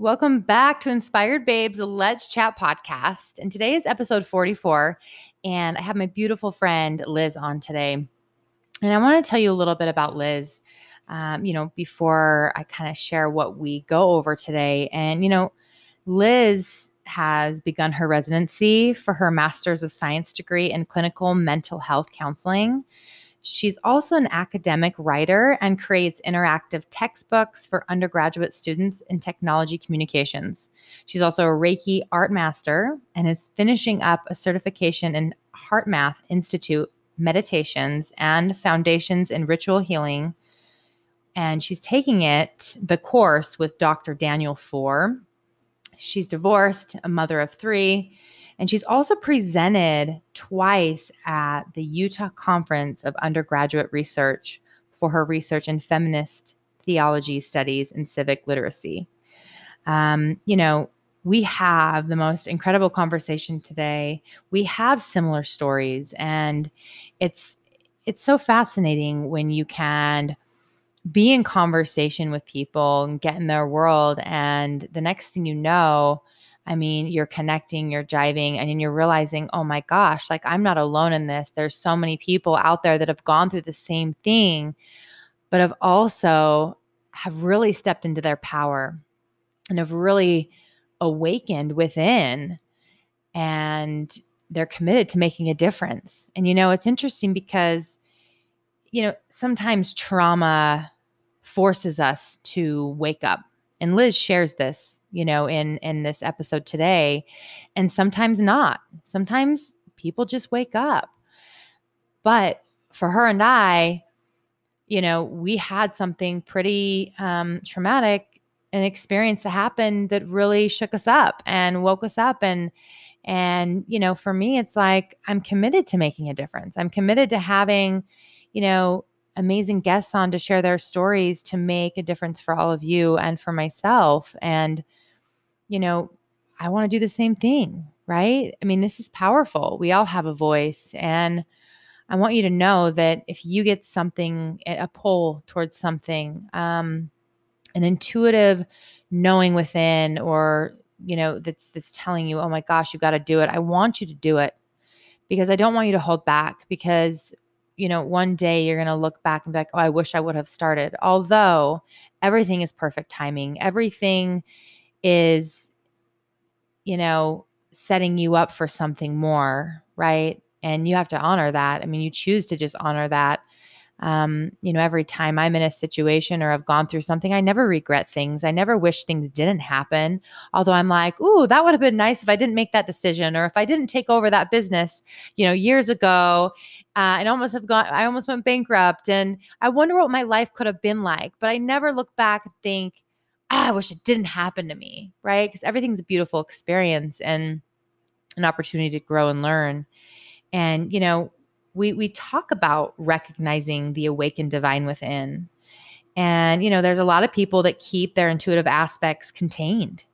Welcome back to Inspired Babes, Let's Chat podcast. And today is episode 44. And I have my beautiful friend Liz on today. And I want to tell you a little bit about Liz, um, you know, before I kind of share what we go over today. And, you know, Liz has begun her residency for her Master's of Science degree in clinical mental health counseling. She's also an academic writer and creates interactive textbooks for undergraduate students in technology communications. She's also a Reiki art master and is finishing up a certification in HeartMath Institute meditations and foundations in ritual healing. And she's taking it, the course, with Dr. Daniel Foor. She's divorced, a mother of three, and she's also presented twice at the Utah Conference of Undergraduate Research for her research in feminist theology studies and civic literacy. Um, you know, we have the most incredible conversation today. We have similar stories, and it's it's so fascinating when you can be in conversation with people and get in their world, and the next thing you know, I mean, you're connecting, you're jiving, and then you're realizing, oh my gosh, like I'm not alone in this. There's so many people out there that have gone through the same thing, but have also have really stepped into their power and have really awakened within and they're committed to making a difference. And you know, it's interesting because you know, sometimes trauma forces us to wake up and Liz shares this, you know, in in this episode today, and sometimes not. Sometimes people just wake up. But for her and I, you know, we had something pretty um, traumatic, an experience that happened that really shook us up and woke us up and and you know for me it's like i'm committed to making a difference i'm committed to having you know amazing guests on to share their stories to make a difference for all of you and for myself. And, you know, I want to do the same thing, right? I mean, this is powerful. We all have a voice. And I want you to know that if you get something, a pull towards something, um, an intuitive knowing within, or, you know, that's that's telling you, oh my gosh, you've got to do it. I want you to do it because I don't want you to hold back because you know, one day you're going to look back and be like, oh, I wish I would have started. Although everything is perfect timing, everything is, you know, setting you up for something more, right? And you have to honor that. I mean, you choose to just honor that um, you know, every time I'm in a situation or I've gone through something, I never regret things. I never wish things didn't happen. Although I'm like, ooh, that would have been nice if I didn't make that decision or if I didn't take over that business, you know, years ago. Uh, and almost have gone, I almost went bankrupt. And I wonder what my life could have been like. But I never look back and think, ah, I wish it didn't happen to me, right? Because everything's a beautiful experience and an opportunity to grow and learn. And, you know, we we talk about recognizing the awakened divine within. And you know, there's a lot of people that keep their intuitive aspects contained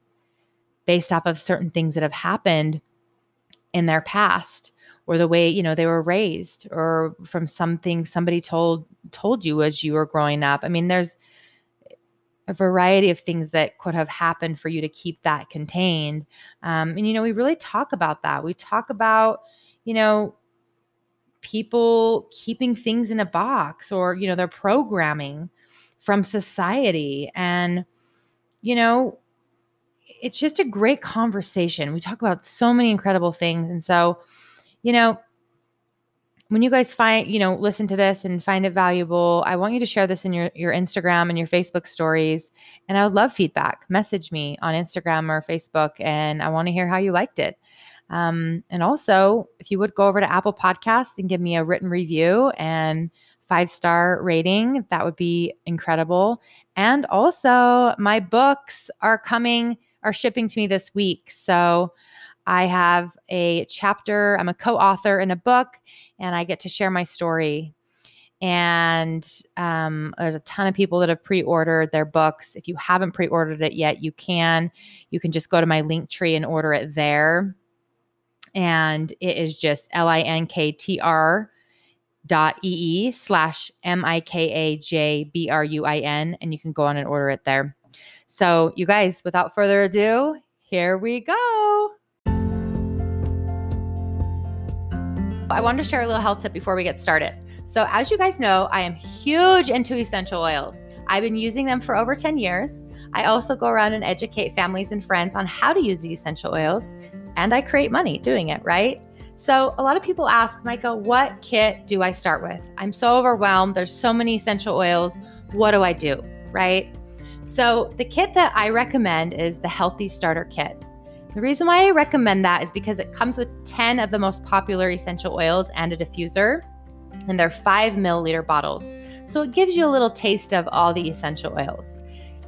based off of certain things that have happened in their past or the way, you know, they were raised or from something somebody told told you as you were growing up. I mean, there's a variety of things that could have happened for you to keep that contained. Um, and you know, we really talk about that. We talk about, you know, people keeping things in a box or you know their programming from society and you know it's just a great conversation we talk about so many incredible things and so you know when you guys find you know listen to this and find it valuable i want you to share this in your your instagram and your facebook stories and i would love feedback message me on instagram or facebook and i want to hear how you liked it um, and also, if you would go over to Apple Podcast and give me a written review and five star rating, that would be incredible. And also, my books are coming, are shipping to me this week. So I have a chapter, I'm a co author in a book, and I get to share my story. And um, there's a ton of people that have pre ordered their books. If you haven't pre ordered it yet, you can. You can just go to my link tree and order it there and it is just L-I-N-K-T-R dot E-E slash M-I-K-A-J-B-R-U-I-N. And you can go on and order it there. So, you guys, without further ado, here we go. I wanted to share a little health tip before we get started. So, as you guys know, I am huge into essential oils. I've been using them for over 10 years. I also go around and educate families and friends on how to use the essential oils, and I create money doing it, right? So, a lot of people ask, Micah, what kit do I start with? I'm so overwhelmed. There's so many essential oils. What do I do? Right? So, the kit that I recommend is the Healthy Starter Kit. The reason why I recommend that is because it comes with 10 of the most popular essential oils and a diffuser, and they're five milliliter bottles. So it gives you a little taste of all the essential oils.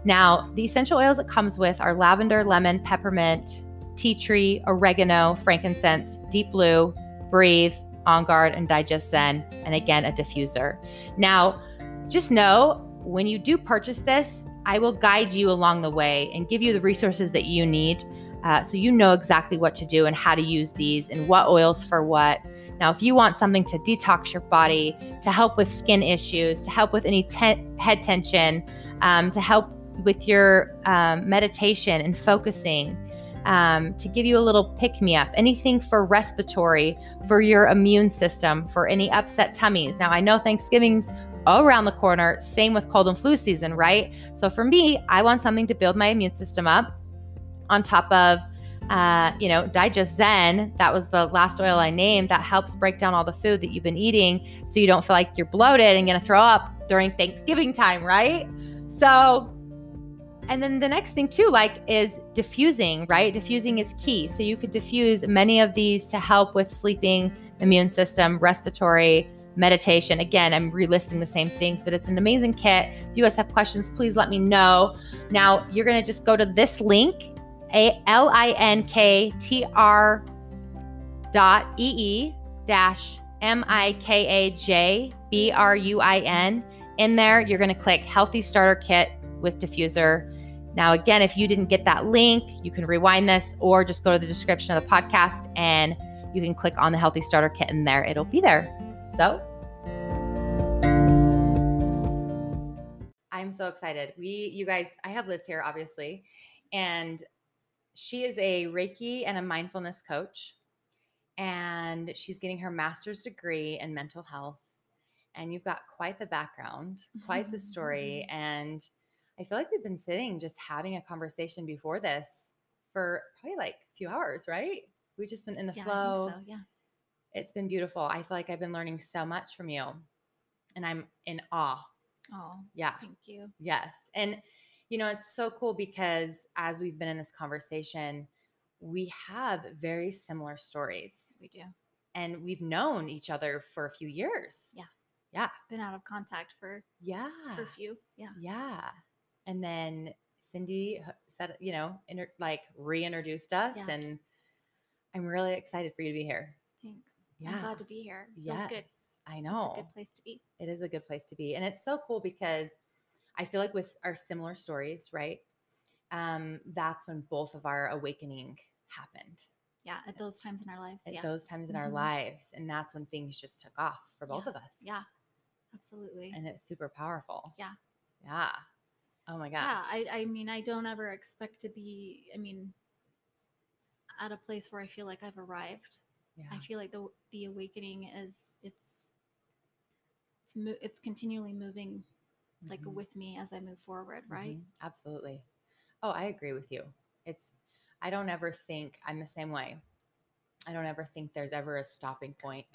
Now, the essential oils it comes with are lavender, lemon, peppermint, tea tree, oregano, frankincense, deep blue, breathe, on guard, and digest zen, and again, a diffuser. Now, just know when you do purchase this, I will guide you along the way and give you the resources that you need uh, so you know exactly what to do and how to use these and what oils for what. Now, if you want something to detox your body, to help with skin issues, to help with any te- head tension, um, to help with your um, meditation and focusing, um, to give you a little pick me up, anything for respiratory, for your immune system, for any upset tummies. Now, I know Thanksgiving's around the corner, same with cold and flu season, right? So for me, I want something to build my immune system up on top of uh, you know, Digest Zen, that was the last oil I named that helps break down all the food that you've been eating so you don't feel like you're bloated and gonna throw up during Thanksgiving time, right? So, and then the next thing too, like, is diffusing, right? Diffusing is key. So you could diffuse many of these to help with sleeping, immune system, respiratory, meditation. Again, I'm relisting the same things, but it's an amazing kit. If you guys have questions, please let me know. Now, you're gonna just go to this link L I N K T R dot E E dash M I K A J B R U I N. In there, you're going to click Healthy Starter Kit with Diffuser. Now, again, if you didn't get that link, you can rewind this or just go to the description of the podcast and you can click on the Healthy Starter Kit in there. It'll be there. So, I'm so excited. We, you guys, I have Liz here, obviously, and she is a Reiki and a mindfulness coach, and she's getting her master's degree in mental health. And you've got quite the background, quite the story. Mm-hmm. And I feel like we've been sitting just having a conversation before this for probably like a few hours, right? We've just been in the Yeah, flow. so, yeah. It's been beautiful. I feel like I've been learning so much from you, and I'm in awe. Oh, Yeah. thank you. Yes. And, you know, it's so cool because as we've been in this conversation, we have very similar stories We do. and we've known each other for a few years. Yeah. Yeah. Been out of contact for Yeah. for a few. Yeah. Yeah. And then Cindy said, you know, inter- like reintroduced us Yeah. and I'm really excited for you to be here. Thanks. Yeah. I'm glad to be here. Yeah. Good. I It's know. a good place to be. it is a good place to be and it's so cool because i feel like with our similar stories right um that's when both of our awakening happened Yeah. At those times in our lives. at yeah. those times in our Mhm. lives and that's when things just took off for both Yeah. of us Yeah. Absolutely. and it's super powerful Yeah. yeah oh my gosh Yeah. I I mean I don't ever expect to be. I mean, at a place where I feel like I've arrived. yeah I feel like the the awakening is it's it's mo- it's continually moving like Mhm. with me as I move forward, right? Mhm. Absolutely. Oh, I agree with you. It's, I don't ever think I'm the same way. I don't ever think there's ever a stopping point.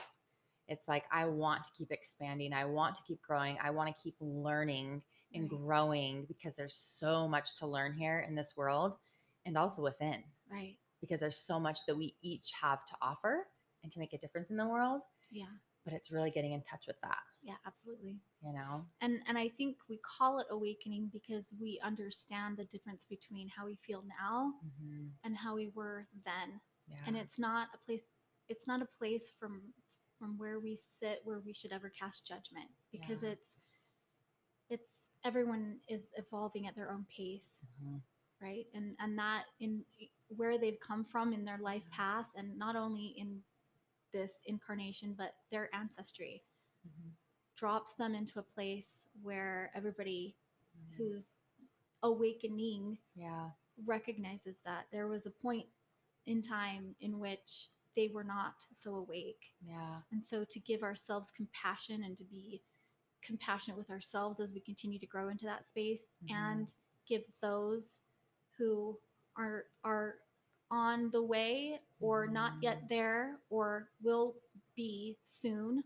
It's like I want to keep expanding. I want to keep growing. I want to keep learning and Right. growing because there's so much to learn here in this world and also within Right. because there's so much that we each have to offer and to make a difference in the world. Yeah. But it's really getting in touch with that, Yeah. Absolutely. you know? And and I think we call it awakening because we understand the difference between how we feel now Mhm. and how we were then. Yeah. And it's not a place it's not a place from from where we sit where we should ever cast judgment because Yeah. it's it's everyone is evolving at their own pace, Mhm. right? And and that in where they've come from in their life path and not only in this incarnation but their ancestry Mhm. drops them into a place where everybody Mhm. who's awakening Yeah. recognizes that there was a point in time in which they were not so awake. Yeah. And so to give ourselves compassion and to be compassionate with ourselves as we continue to grow into that space Mhm. and give those who are are on the way or not yet there or will be soon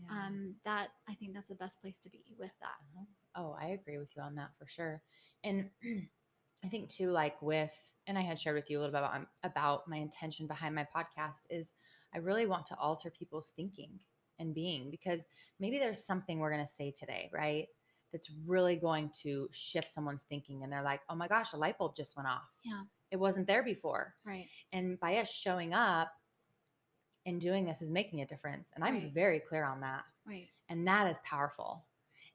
yeah. um that i think that's the best place to be with that Uh-huh. Oh, I agree with you on that for sure. And I think too, like with, and I had shared with you a little bit about, about my intention behind my podcast is I really want to alter people's thinking and being because maybe there's something we're going to say today, right? That's really going to shift someone's thinking. And they're like, oh my gosh, a light bulb just went off. Yeah. It wasn't there before. right And by us showing up and doing this is making a difference. And I'm Right. very clear on that right and that is powerful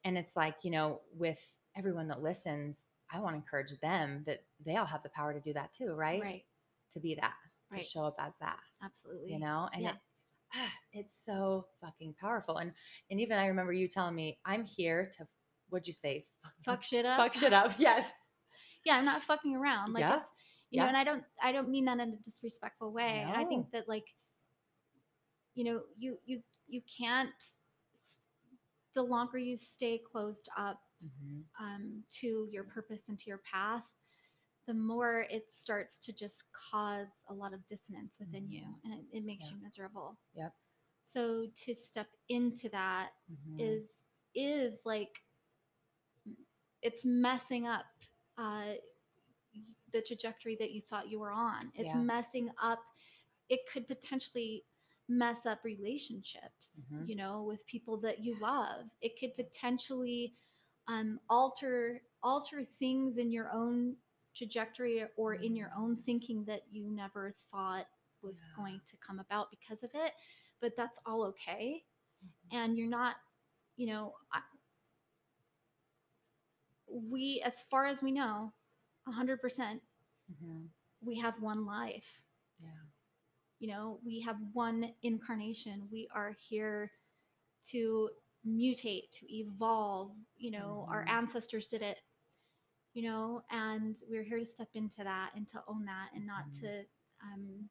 and it's like you know with everyone that listens i want to encourage them that they all have the power to do that too right, right to be that to Right. show up as that absolutely you know and Yeah. it, ah, it's so fucking powerful and and even i remember you telling me i'm here to what'd you say fuck shit up fuck shit up yes yeah i'm not fucking around like Yeah. it's you know Yeah. and i don't i don't mean that in a disrespectful way and i think that like you know you you you can't the longer you stay closed up Mhm. um, to your purpose and to your path the more it starts to just cause a lot of dissonance within you Mhm. and it, it makes Yeah. you miserable Yep. so to step into that Mhm. is is like it's messing up uh, the trajectory that you thought you were on. It's Yeah. messing up. It could potentially mess up relationships. Mhm. You know, with people that you love. It could potentially um, alter alter things in your own trajectory or in your own thinking that you never thought was Yeah. going to come about because of it. But that's all okay Mhm. and you're not you know I, we as far as we know 100% Mhm. we have one life yeah you know we have one incarnation we are here to mutate to evolve you know our Mhm. ancestors did it you know and we're here to step into that and to own that and not Mhm. to um,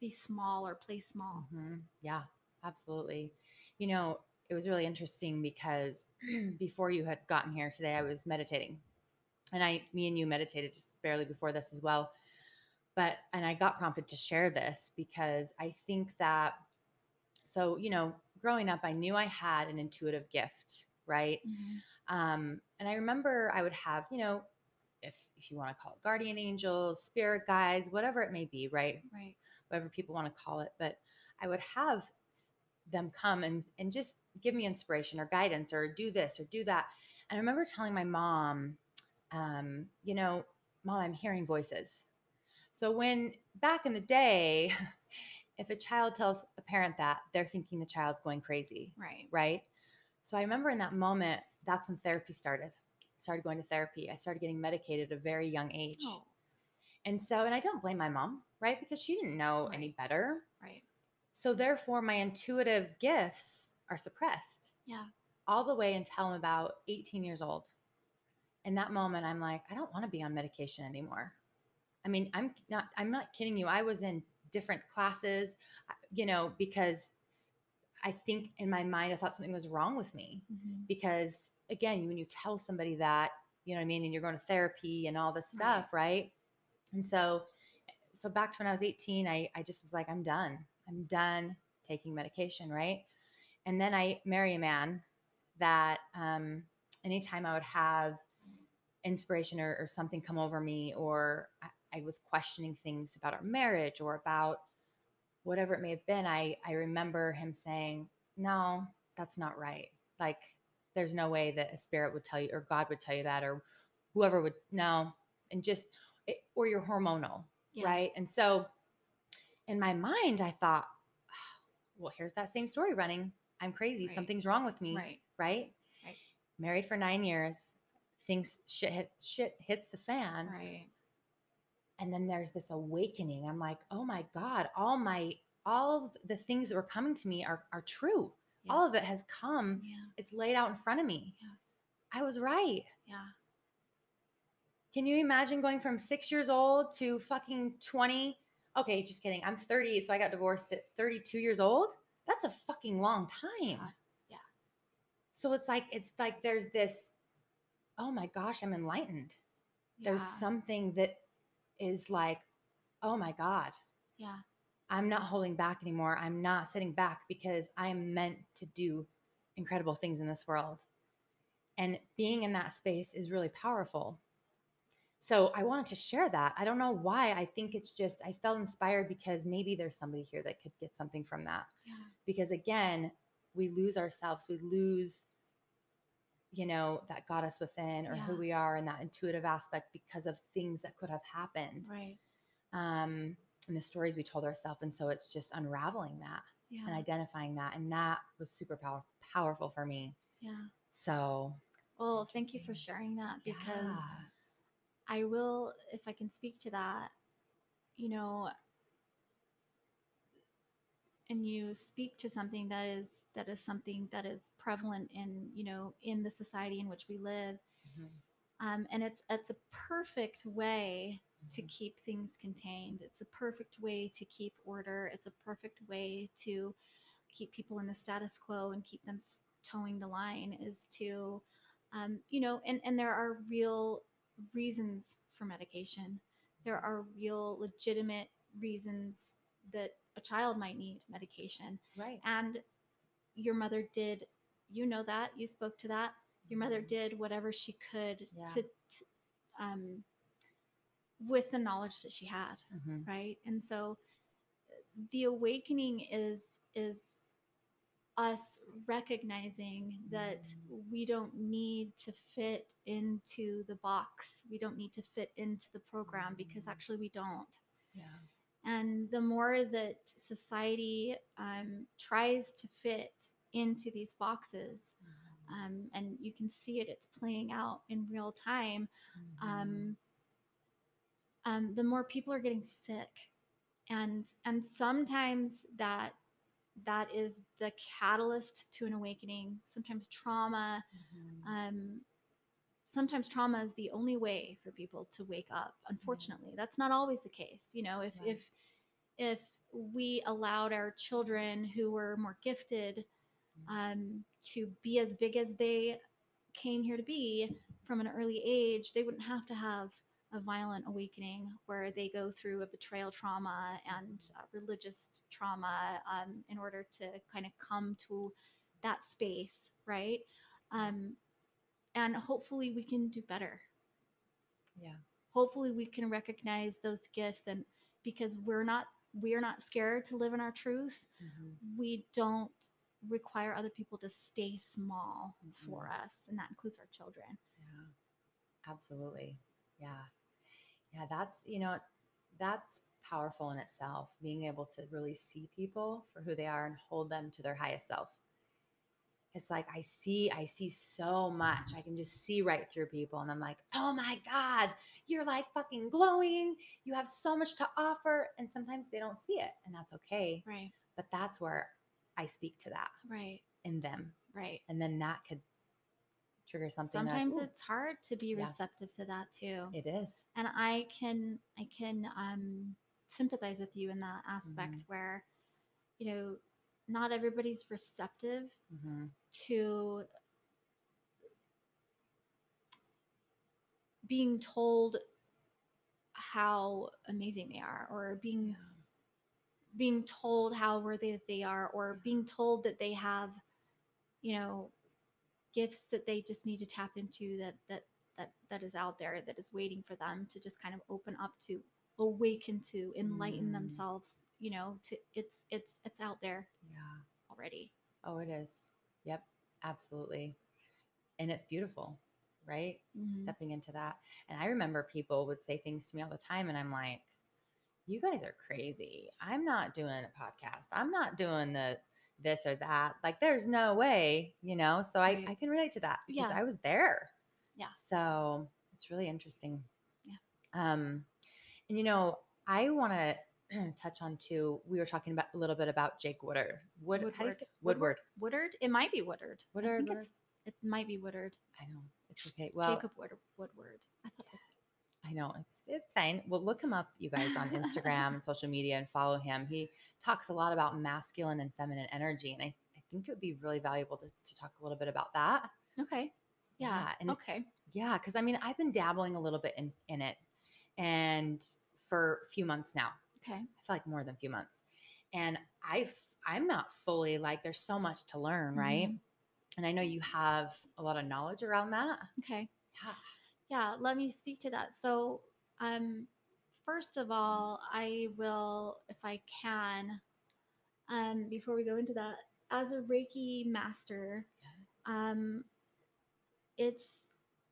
be small or play small hmm Yeah, absolutely. You know, it was really interesting because before you had gotten here today, I was meditating, and I, me and you meditated just barely before this as well. But and I got prompted to share this because I think that so you know, growing up, I knew I had an intuitive gift, right? Mhm. Um, and I remember I would have, you know, if if you want to call it guardian angels, spirit guides, whatever it may be, right? right whatever people want to call it but i would have them come and and just give me inspiration or guidance or do this or do that and i remember telling my mom um, you know mom i'm hearing voices. So when back in the day if a child tells a parent that they're thinking the child's going crazy right. right? So i remember in that moment that's when therapy started started going to therapy. I started getting medicated at a very young age. Oh. And so, and I don't blame my mom, right? Because she didn't know any better. right. So, therefore, my intuitive gifts are suppressed. Yeah. All the way until I'm about 18 years old. In that moment, I'm like, I don't want to be on medication anymore. I mean, I'm not, I'm not kidding you. I was in different classes, you know, because I think in my mind, I thought something was wrong with me Mhm. because again when you tell somebody that you know what i mean and you're going to therapy and all this stuff right, and so so back to when i was 18 I, I just was like i'm done i'm done taking medication right and then i marry a man that um anytime i would have inspiration or, or something come over me or I, I was questioning things about our marriage or about whatever it may have been i i remember him saying no that's not right. Like there's no way that a spirit would tell you or god would tell you that or whoever would no. And just it, or you're hormonal Yeah. right? And so in my mind i thought "Ah, well here's that same story running. I'm crazy. Right. something's wrong with me. Right. Right? Right. married for nine years things shit hit, shit hits the fan right and then there's this awakening i'm like oh my god all my all the things that were coming to me are are true Yeah. all of it has come yeah it's laid out in front of me Yeah. i was right yeah Can you imagine going from six years old to fucking 20? Okay, just kidding. I'm 30, so I got divorced at 32 years old. That's a fucking long time. Yeah, yeah. So it's like, it's like there's this, oh my gosh, I'm enlightened. There's something that is like, oh my God, yeah. I'm not holding back anymore. I'm not sitting back because I am meant to do incredible things in this world. And being in that space is really powerful. So I wanted to share that. I don't know why. I think it's just, I felt inspired because maybe there's somebody here that could get something from that. Yeah. Because again, we lose ourselves, we lose, you know, that goddess within or who we are and that intuitive aspect because of things that could have happened Right. um, and the stories we told ourselves. And so it's just unraveling that Yeah. and identifying that. And that was super power- powerful for me. yeah. So, Well, thank you for sharing that because yeah. I will, if I can speak to that, you know, and you speak to something that is that is something that is prevalent in you know in the society in which we live, Mhm. um, and it's it's a perfect way to Mhm. keep things contained. It's a perfect way to keep order. It's a perfect way to keep people in the status quo and keep them toeing the line is to, um, you know, and, and there are real reasons for medication. There are real legitimate reasons that a child might need medication. right. And your mother did, you know that, you spoke to that. Your mother Mhm. did whatever she could Yeah. to, to um, with the knowledge that she had Mhm. right and so uh, the awakening is is us recognizing that Mm. we don't need to fit into the box we don't need to fit into the program because Mm. actually we don't Yeah. And the more that society um, tries to fit into these boxes Mhm. um, and you can see it it's playing out in real time um, um, the more people are getting sick and and sometimes that that is the catalyst to an awakening sometimes trauma Mhm. um, sometimes trauma is the only way for people to wake up unfortunately that's not always the case you know if Right. if if we allowed our children who were more gifted um, to be as big as they came here to be from an early age, they wouldn't have to have a violent awakening where they go through a betrayal trauma and uh, religious trauma um, in order to kind of come to that space, right? Um, and hopefully we can do better. Yeah. Hopefully we can recognize those gifts and because we're not we're not scared to live in our truth Mhm. we don't require other people to stay small for us and that includes our children Yeah. Absolutely. Yeah. Yeah. That's, you know, that's powerful in itself, being able to really see people for who they are and hold them to their highest self. It's like I see, I see so much. I can just see right through people. And I'm like, oh my God, you're like fucking glowing. You have so much to offer. And sometimes they don't see it. And that's okay. right But that's where I speak to that right in them. right And then that could trigger something. sometimes "Ooh, it's hard to be Yeah. receptive to that too it is. and i can i can um sympathize with you in that aspect Mhm. where you know not everybody's receptive Mhm. to being told how amazing they are or being being told how worthy that they are or being told that they have you know gifts that they just need to tap into that that that that is out there that is waiting for them to just kind of open up to awaken to enlighten Mm. themselves you know to it's it's it's out there Yeah. already Oh, it is. Yep. Absolutely. And it's beautiful, right? Mhm. Stepping into that. And I remember people would say things to me all the time, and I'm like, you guys are crazy. I'm not doing a podcast. I'm not doing the this or that. Like, there's no way, you know? So I, I can relate to that because Yeah. I was there. Yeah. So it's really interesting. Yeah. Um, and you know, I want to touch on too. We were talking about a little bit about Jake Woodard. Wood, Woodward. Woodward. woodard it might be woodard Woodard, think Woodard? it's, it might be woodard I know it's okay. Well, jacob woodard woodward i thought I know it's it's fine. Well, look him up, you guys, on Instagram and social media, and follow him. He talks a lot about masculine and feminine energy, and I, I think it would be really valuable to, to talk a little bit about that. Okay. Yeah. Yeah, and- okay. Yeah, because I mean, I've been dabbling a little bit in in it, and for a few months now. Okay. I feel like more than a few months, and I've I'm not fully like there's so much to learn, right? Mhm. And I know you have a lot of knowledge around that. Okay. Yeah. Yeah, let me speak to that. So, um, first of all, I will, if I can, um, before we go into that, as a Reiki master, um, it's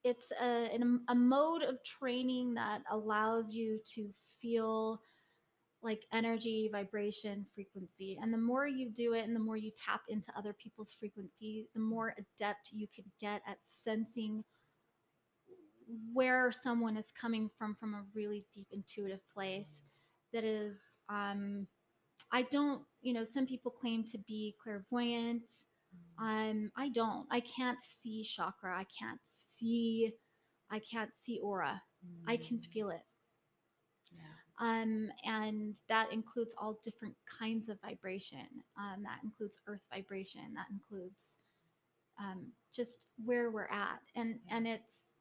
it's a, an, a mode of training that allows you to feel like energy, vibration, frequency. And the more you do it and the more you tap into other people's frequency, the more adept you can get at sensing where someone is coming from from a really deep intuitive place that is um i don't you know some people claim to be clairvoyant. Um i don't. I can't see chakra. I can't see i can't see aura. I can Mm, feel it. Yeah. Um, and that includes all different kinds of vibration. Um, that includes earth vibration. That includes um, just where we're at, and and it's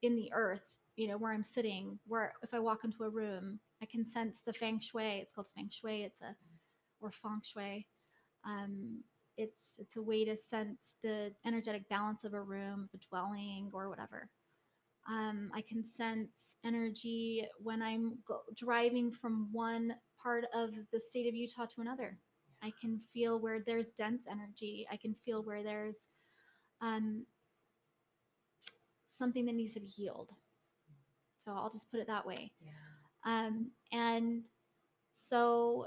in the earth. You know where I'm sitting. Where if I walk into a room, I can sense the feng shui. It's called feng shui. It's a or feng shui. Um, it's it's a way to sense the energetic balance of a room, of a dwelling, or whatever. Um, I can sense energy when I'm go- driving from one part of the state of Utah to another. I can feel where there's dense energy. I can feel where there's um, something that needs to be healed. So I'll just put it that way. Yeah. Um, and so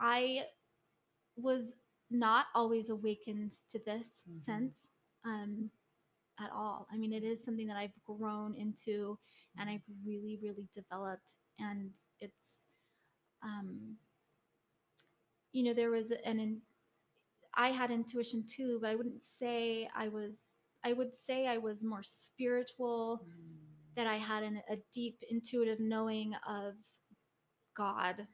I was not always awakened to this Mhm. sense um, at all. I mean, it is something that I've grown into and I've really, really developed. And it's, um, you know, there was an, in, I had intuition too, but I wouldn't say I was, I would say I was more spiritual Mm, that I had an, a deep intuitive knowing of God,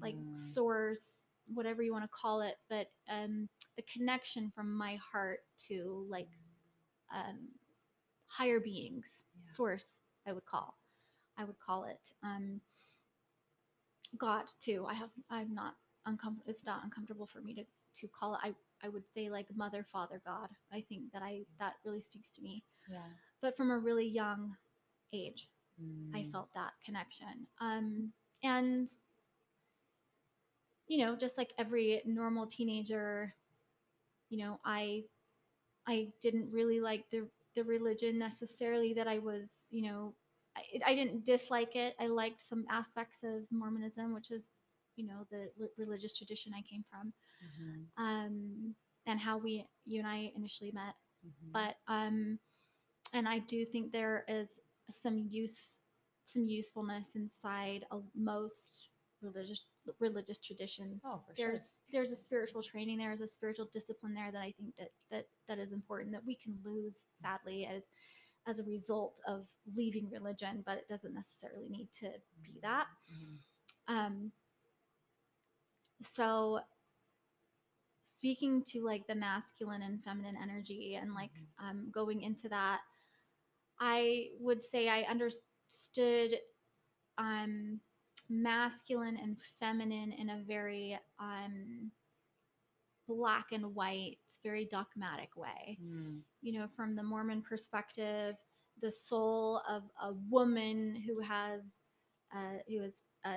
like mm, source, whatever you want to call it, but um, the connection from my heart to like um, higher beings, Yeah. source, I would call, I would call it um, God too. I have, I'm not uncomfortable. It's not uncomfortable for me to to call it. I I would say like Mother, Father, God. I think that I that really speaks to me. Yeah. But from a really young age, I Mm, felt that connection. Um, and you know, just like every normal teenager, you know, I I didn't really like the the religion necessarily that I was, you know, I, I didn't dislike it. I liked some aspects of Mormonism, which is, you know, the li- religious tradition I came from, mhm, um, and how we you and I initially met mhm. but um and i do think there is some use some usefulness inside of most religious religious traditions Oh, for sure. there's there's a spiritual training there's a spiritual discipline there that i think that that that is important that we can lose sadly as as a result of leaving religion but it doesn't necessarily need to be that Mhm. um so speaking to like the masculine and feminine energy and like Mhm. um going into that i would say i understood um masculine and feminine in a very um black and white very dogmatic way Mm, you know, from the Mormon perspective, the soul of a woman who has, uh, who is uh,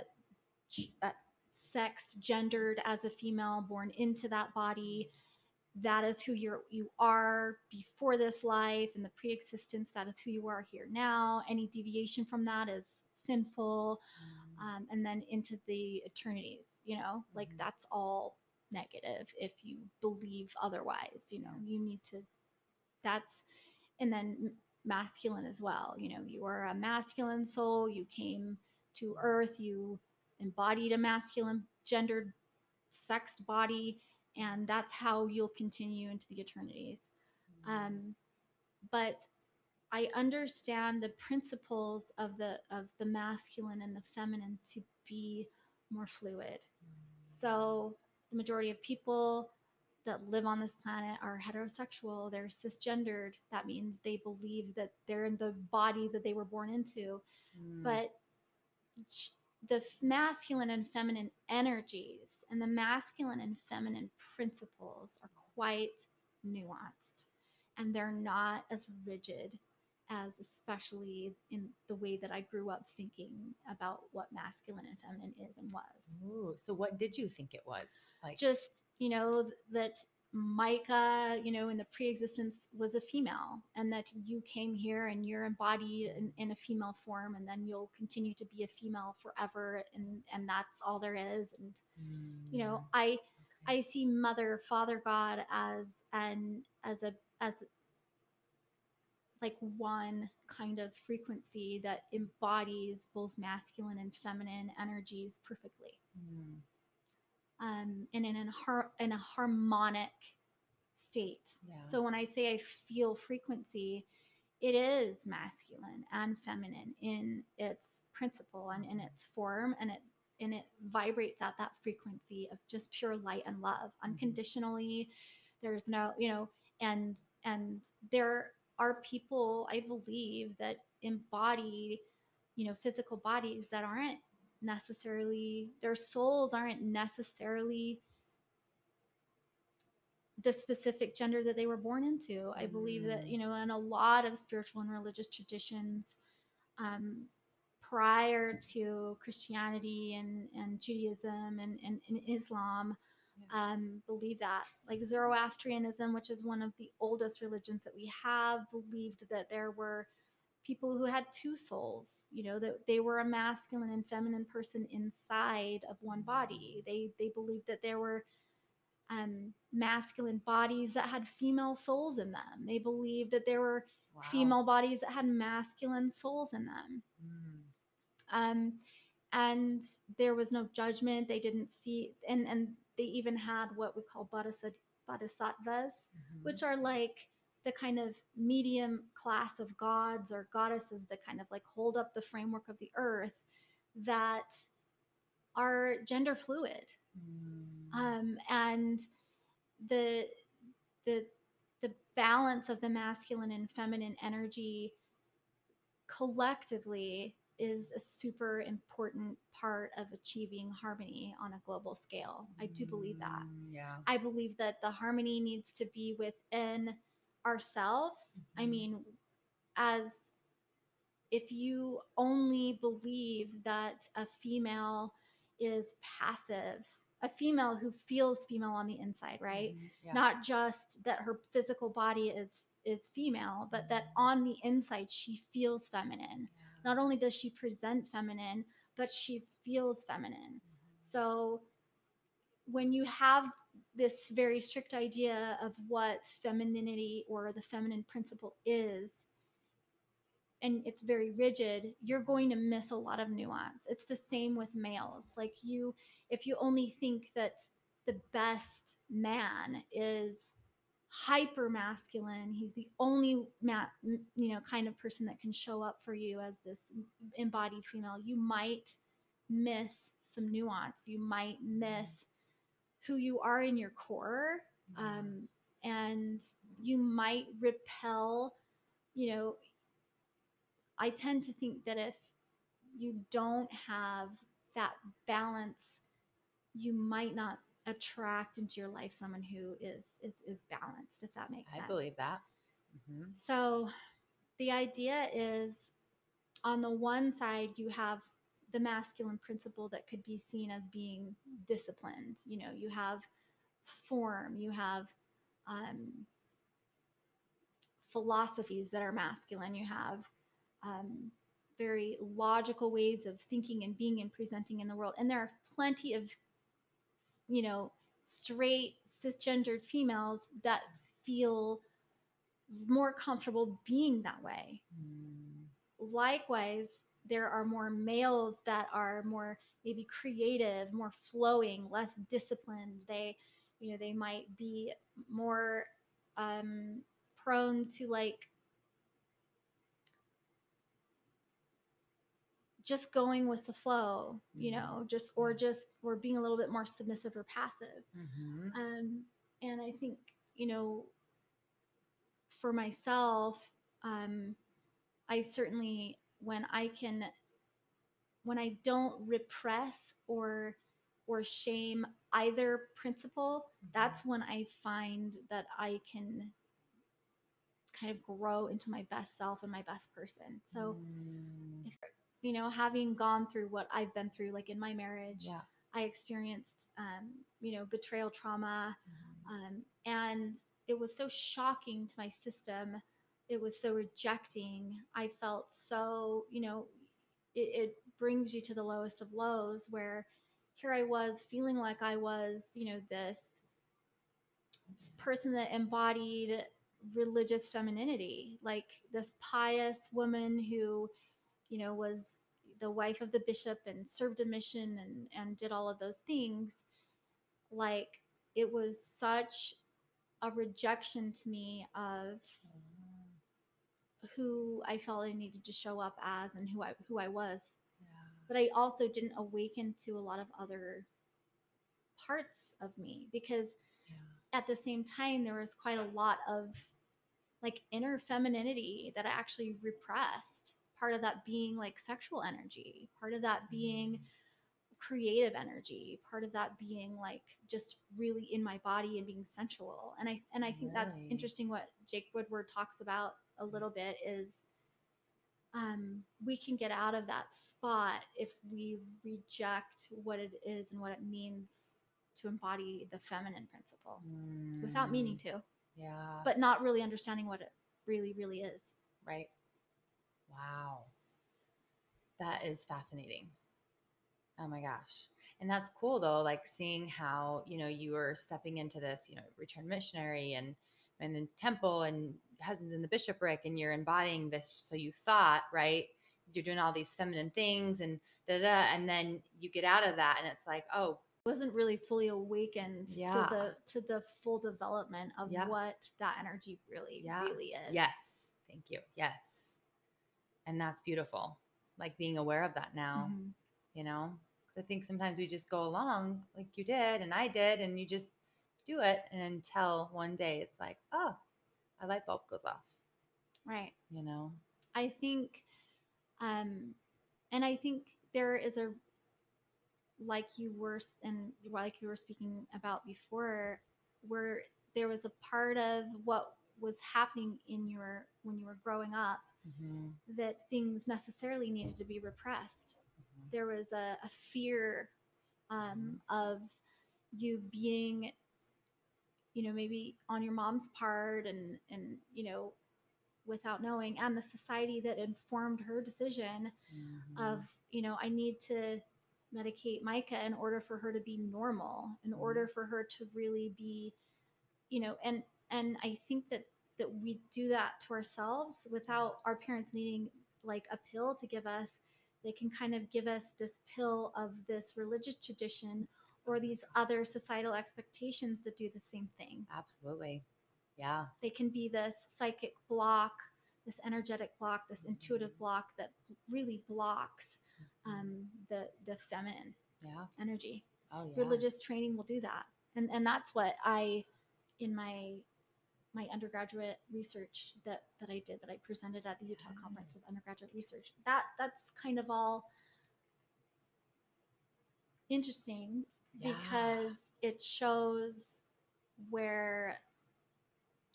uh, sexed, gendered as a female, born into that body. That is who you're, you are before this life, and the pre-existence. That is who you are here now. Any deviation from that is sinful, mm, um, and then into the eternities. You know, like Mhm. that's all negative if you believe otherwise. You know, you need to that's and then masculine as well you know you are a masculine soul you came to earth you embodied a masculine gendered sexed body and that's how you'll continue into the eternities mm, um, but I understand the principles of the of the masculine and the feminine to be more fluid. So the majority of people that live on this planet are heterosexual, they're cisgendered. That means they believe that they're in the body that they were born into. Mm. But the masculine and feminine energies and the masculine and feminine principles are quite nuanced and they're not as rigid as especially in the way that I grew up thinking about what masculine and feminine is and was Ooh, so what did you think it was? Like just you know th- that micah you know in the pre-existence was a female and that you came here and you're embodied in, in a female form and then you'll continue to be a female forever and and that's all there is and you know Mm, i okay. i see mother father god as an as a as like one kind of frequency that embodies both masculine and feminine energies perfectly Mm, um, and in a, har- in a harmonic state. yeah. So when I say I feel frequency, it is masculine and feminine in its principle and in its form, and it and it vibrates at that frequency of just pure light and love, unconditionally. There's no, you know, and and there are people I believe that embody, you know, physical bodies that aren't necessarily their souls aren't necessarily the specific gender that they were born into. I believe that, Mm. you know, in a lot of spiritual and religious traditions, um, prior to Christianity and, and Judaism and, and, and Islam. Um, believe that. Like Zoroastrianism, which is one of the oldest religions that we have, believed that there were people who had two souls, you know, that they were a masculine and feminine person inside of one body. They they believed that there were um, masculine bodies that had female souls in them. They believed that there were Wow. female bodies that had masculine souls in them. Mm, Um, and there was no judgment. They didn't see, and and they even had what we call bodhisat- bodhisattvas, mhm. which are like the kind of medium class of gods or goddesses that kind of like hold up the framework of the earth that are gender fluid Mm, um, and the the the balance of the masculine and feminine energy collectively is a super important part of achieving harmony on a global scale. I do believe that. mm, Yeah. I believe that the harmony needs to be within ourselves. I Mhm. mean, as if you only believe that a female is passive, a female who feels female on the inside, right? Mhm, Yeah. Not just that her physical body is is female, but that on the inside she feels feminine. yeah. Not only does she present feminine, but she feels feminine. Mhm. So when you have this very strict idea of what femininity or the feminine principle is, and it's very rigid, you're going to miss a lot of nuance. It's the same with males. Like you, if you only think that the best man is hyper masculine, he's the only ma- you know kind of person that can show up for you as this embodied female, you might miss some nuance. You might miss who you are in your core um, and you might repel you know i tend to think that if you don't have that balance you might not attract into your life someone who is is is balanced if that makes I sense I believe that. Mhm. so the idea is on the one side, you have the masculine principle that could be seen as being disciplined. You know, you have form, you have um, philosophies that are masculine, you have um, very logical ways of thinking and being and presenting in the world. And there are plenty of, you know, straight cisgendered females that feel more comfortable being that way. Mm, Likewise, there are more males that are more maybe creative, more flowing, less disciplined. They, you know, they might be more um, prone to like just going with the flow, you Mhm. know, just or just or being a little bit more submissive or passive. Mhm. Um, and I think you know, for myself, um, I certainly when I can when I don't repress or or shame either principle, that's when I find that I can kind of grow into my best self and my best person. So, Mm. if you know, having gone through what I've been through, like in my marriage, yeah. I experienced, um, you know, betrayal trauma, Mhm. um, and it was so shocking to my system. It was so rejecting. I felt so, you know, it, it brings you to the lowest of lows where here I was feeling like I was, you know, this person that embodied religious femininity, like this pious woman who, you know, was the wife of the bishop and served a mission and, and did all of those things. Like it was such a rejection to me of mm. who I felt I needed to show up as and who I who I was. Yeah. But I also didn't awaken to a lot of other parts of me because Yeah. at the same time there was quite a lot of like inner femininity that I actually repressed. Part of that being like sexual energy, part of that being creative energy, part of that being like just really in my body and being sensual. And I and I think that's interesting what Jake Woodward talks about a little bit is um, we can get out of that spot if we reject what it is and what it means to embody the feminine principle without meaning Mm. to, Yeah. but not really understanding what it really, really is. right. Wow. That is fascinating. Oh my gosh. And that's cool though, like seeing how, you know, you were stepping into this, you know, return missionary and and then temple and husbands in the bishopric and you're embodying this so you thought, right? You're doing all these feminine things and da da, and then you get out of that and it's like, oh, Wasn't really fully awakened Yeah. to the to the full development of Yeah. what that energy really, Yeah. really is. yes. Thank you. Yes. And that's beautiful. Like being aware of that now. Mhm. you know because i think sometimes we just go along like you did and i did and you just do it and until one day it's like oh a light bulb goes off Right. you know I think, um, and I think there is a, like you were, and like you were speaking about before, where there was a part of what was happening in your when you were growing up mm-hmm. that things necessarily needed to be repressed. Mm-hmm. There was a, a fear um, of you being, you know, maybe on your mom's part, and and you know, without knowing, and the society that informed her decision Mm-hmm. of you know i need to medicate micah in order for her to be normal in Mhm. order for her to really be you know and and i think that that we do that to ourselves without mm-hmm. our parents needing like a pill to give us. They can kind of give us this pill of this religious tradition or these other societal expectations that do the same thing. Absolutely. Yeah. They can be this psychic block this energetic block this mm-hmm. intuitive block that really blocks mm-hmm. um, the the feminine yeah. energy. Oh yeah. Religious training will do that. And and that's what i in my my undergraduate research that that i did that i presented at the utah conference of undergraduate research that that's kind of all interesting Yeah. because it shows where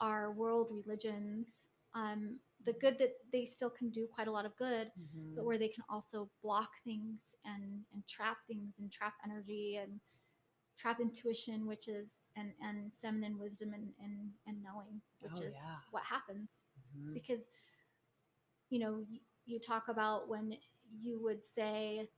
our world religions um, the good that they still can do quite a lot of good Mhm. but where they can also block things and and trap things and trap energy and trap intuition which is and and feminine wisdom and and, and knowing which Oh, is yeah. what happens Mhm. because you know you, you talk about when you would say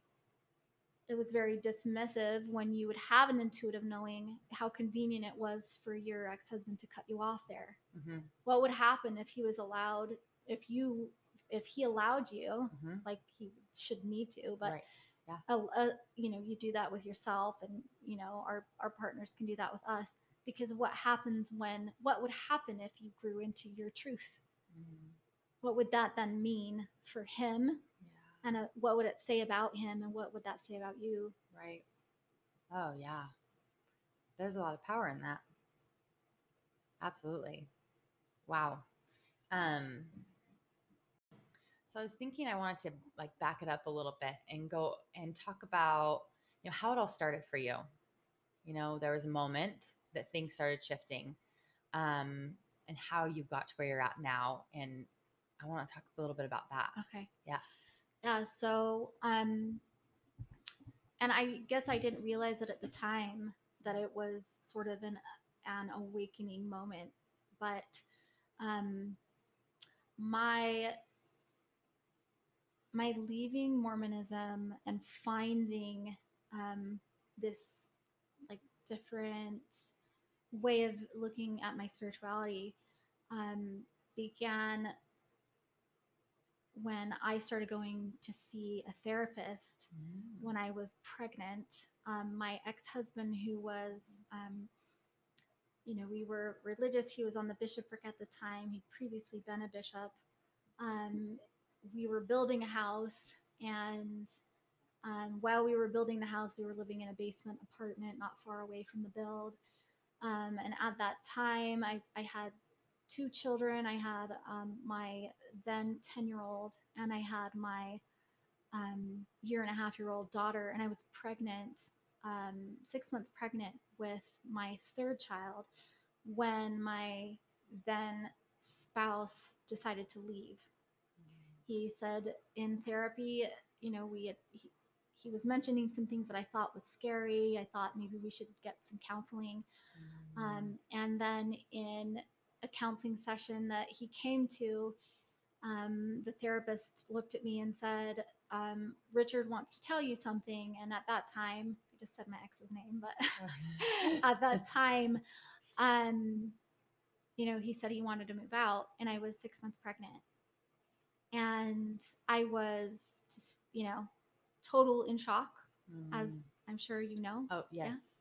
it was very dismissive when you would have an intuitive knowing how convenient it was for your ex-husband to cut you off there Mhm. what would happen if he was allowed if you if he allowed you Mhm. like he should need to but right a, a, you know you do that with yourself and you know our our partners can do that with us because what happens when what would happen if you grew into your truth Mhm. what would that then mean for him yeah and uh, what would it say about him and what would that say about you Right. Oh, yeah. There's a lot of power in that. Absolutely. Wow. Um so I was thinking I wanted to like back it up a little bit and go and talk about you know how it all started for you. You know, there was a moment that things started shifting. Um and how you got to where you're at now and I want to talk a little bit about that. okay Yeah. yeah so um and i guess i didn't realize it at the time that it was sort of an an awakening moment but um my my leaving mormonism and finding um this like different way of looking at my spirituality um began when i started going to see a therapist Mm. when I was pregnant. Um, my ex husband, who was, um, you know, we were religious, he was on the bishopric at the time, he'd previously been a bishop. Um, we were building a house, and um, while we were building the house, we were living in a basement apartment not far away from the build. Um, and at that time, I, I had two children. I had um, my then 10 year old, and I had my year and a half year old daughter, and I was pregnant, um, six months pregnant with my third child when my then spouse decided to leave. He said in therapy, you know, we had, he, he was mentioning some things that I thought was scary. I thought maybe we should get some counseling. Mm. Um, and then in a counseling session that he came to, um, the therapist looked at me and said, um, Richard wants to tell you something. And at that time, I just said my ex's name, but at that time, um, you know, he said he wanted to move out, and I was six months pregnant. And I was just, you know, total in shock, as Mm. I'm sure you know. oh yes.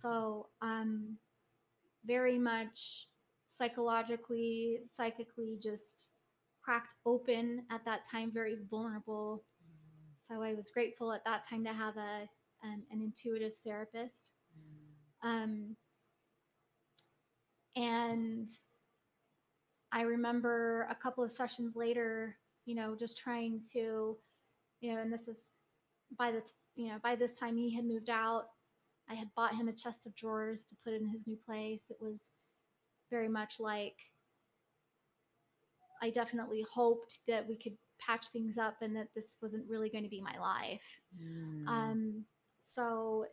So, um, very much psychologically, psychically, just cracked open at that time, very vulnerable. So I was grateful at that time to have a um, an intuitive therapist. Mm. Um, and I remember a couple of sessions later, you know, just trying to, you know, and this is by the, t- you know, by this time he had moved out. I had bought him a chest of drawers to put in his new place. It was very much like I definitely hoped that we could patch things up and that this wasn't really going to be my life. Mm. Um, so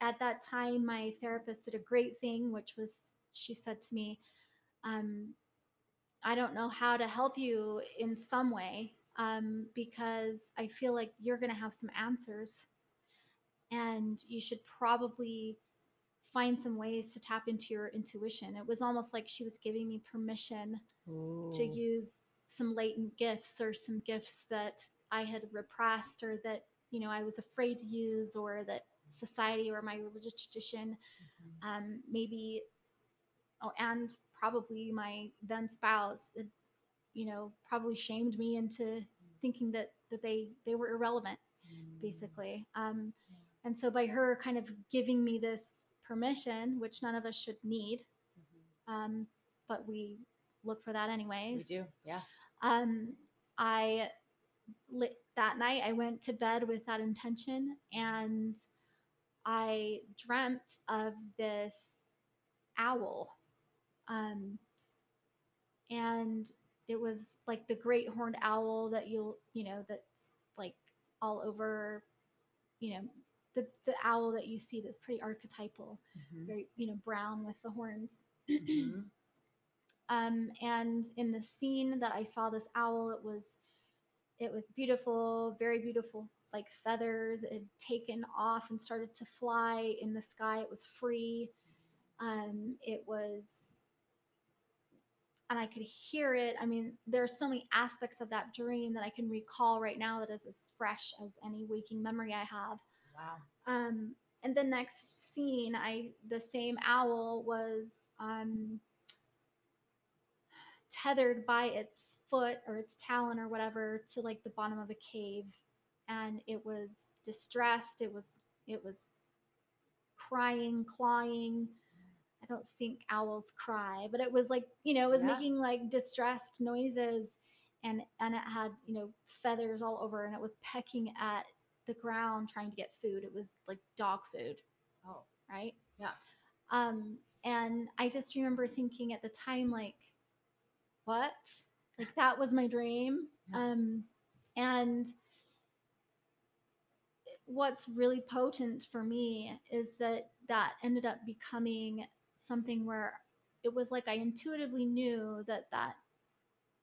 at that time, my therapist did a great thing, which was she said to me, um, I don't know how to help you in some way um, because I feel like you're going to have some answers and you should probably find some ways to tap into your intuition. It was almost like she was giving me permission to use some latent gifts or some gifts that I had repressed or that you know I was afraid to use or that society or my religious tradition Mhm. um, maybe oh and probably my then spouse you know probably shamed me into thinking that that they they were irrelevant Mm. basically um, Yeah. and so by her kind of giving me this permission which none of us should need Mhm. um, but we look for that anyways. We do. Yeah. Mm-hmm. um, I that night. I went to bed with that intention, and I dreamt of this owl, um, and it was like the great horned owl that you'll, you know, that's like all over, you know, the the owl that you see that's pretty archetypal, Mhm. very you know brown with the horns. Mhm. um, and in the scene that I saw this owl, it was it was beautiful, very beautiful, like feathers. It had taken off and started to fly in the sky. It was free. Um, it was, and I could hear it. I mean, there are so many aspects of that dream that I can recall right now that is as fresh as any waking memory I have. Wow. Um, and the next scene, I the same owl was um, tethered by its foot or its talon or whatever to like the bottom of a cave and it was distressed it was it was crying clawing don't think owls cry but it was like you know it was Yeah. making like distressed noises and and it had you know feathers all over and it was pecking at the ground trying to get food it was like dog food Oh, right Yeah. um and i just remember thinking at the time like what like that was my dream Yeah. um and what's really potent for me is that that ended up becoming something where it was like i intuitively knew that that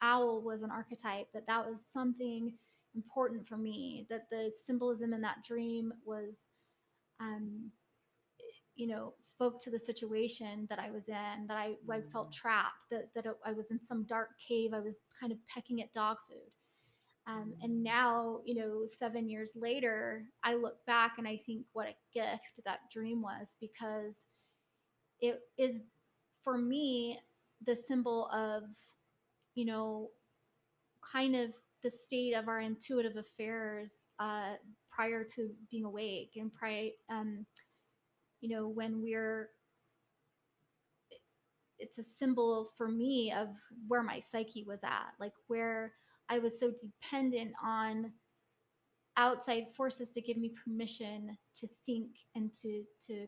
owl was an archetype that that was something important for me that the symbolism in that dream was um you know spoke to the situation that i was in that i, I felt Mm. trapped that, that i was in some dark cave i was kind of pecking at dog food um, Mm. and now you know seven years later i look back and i think what a gift that dream was because it is for me the symbol of you know kind of the state of our intuitive affairs uh, prior to being awake and prior um, you know when we're it's a symbol for me of where my psyche was at like where i was so dependent on outside forces to give me permission to think and to to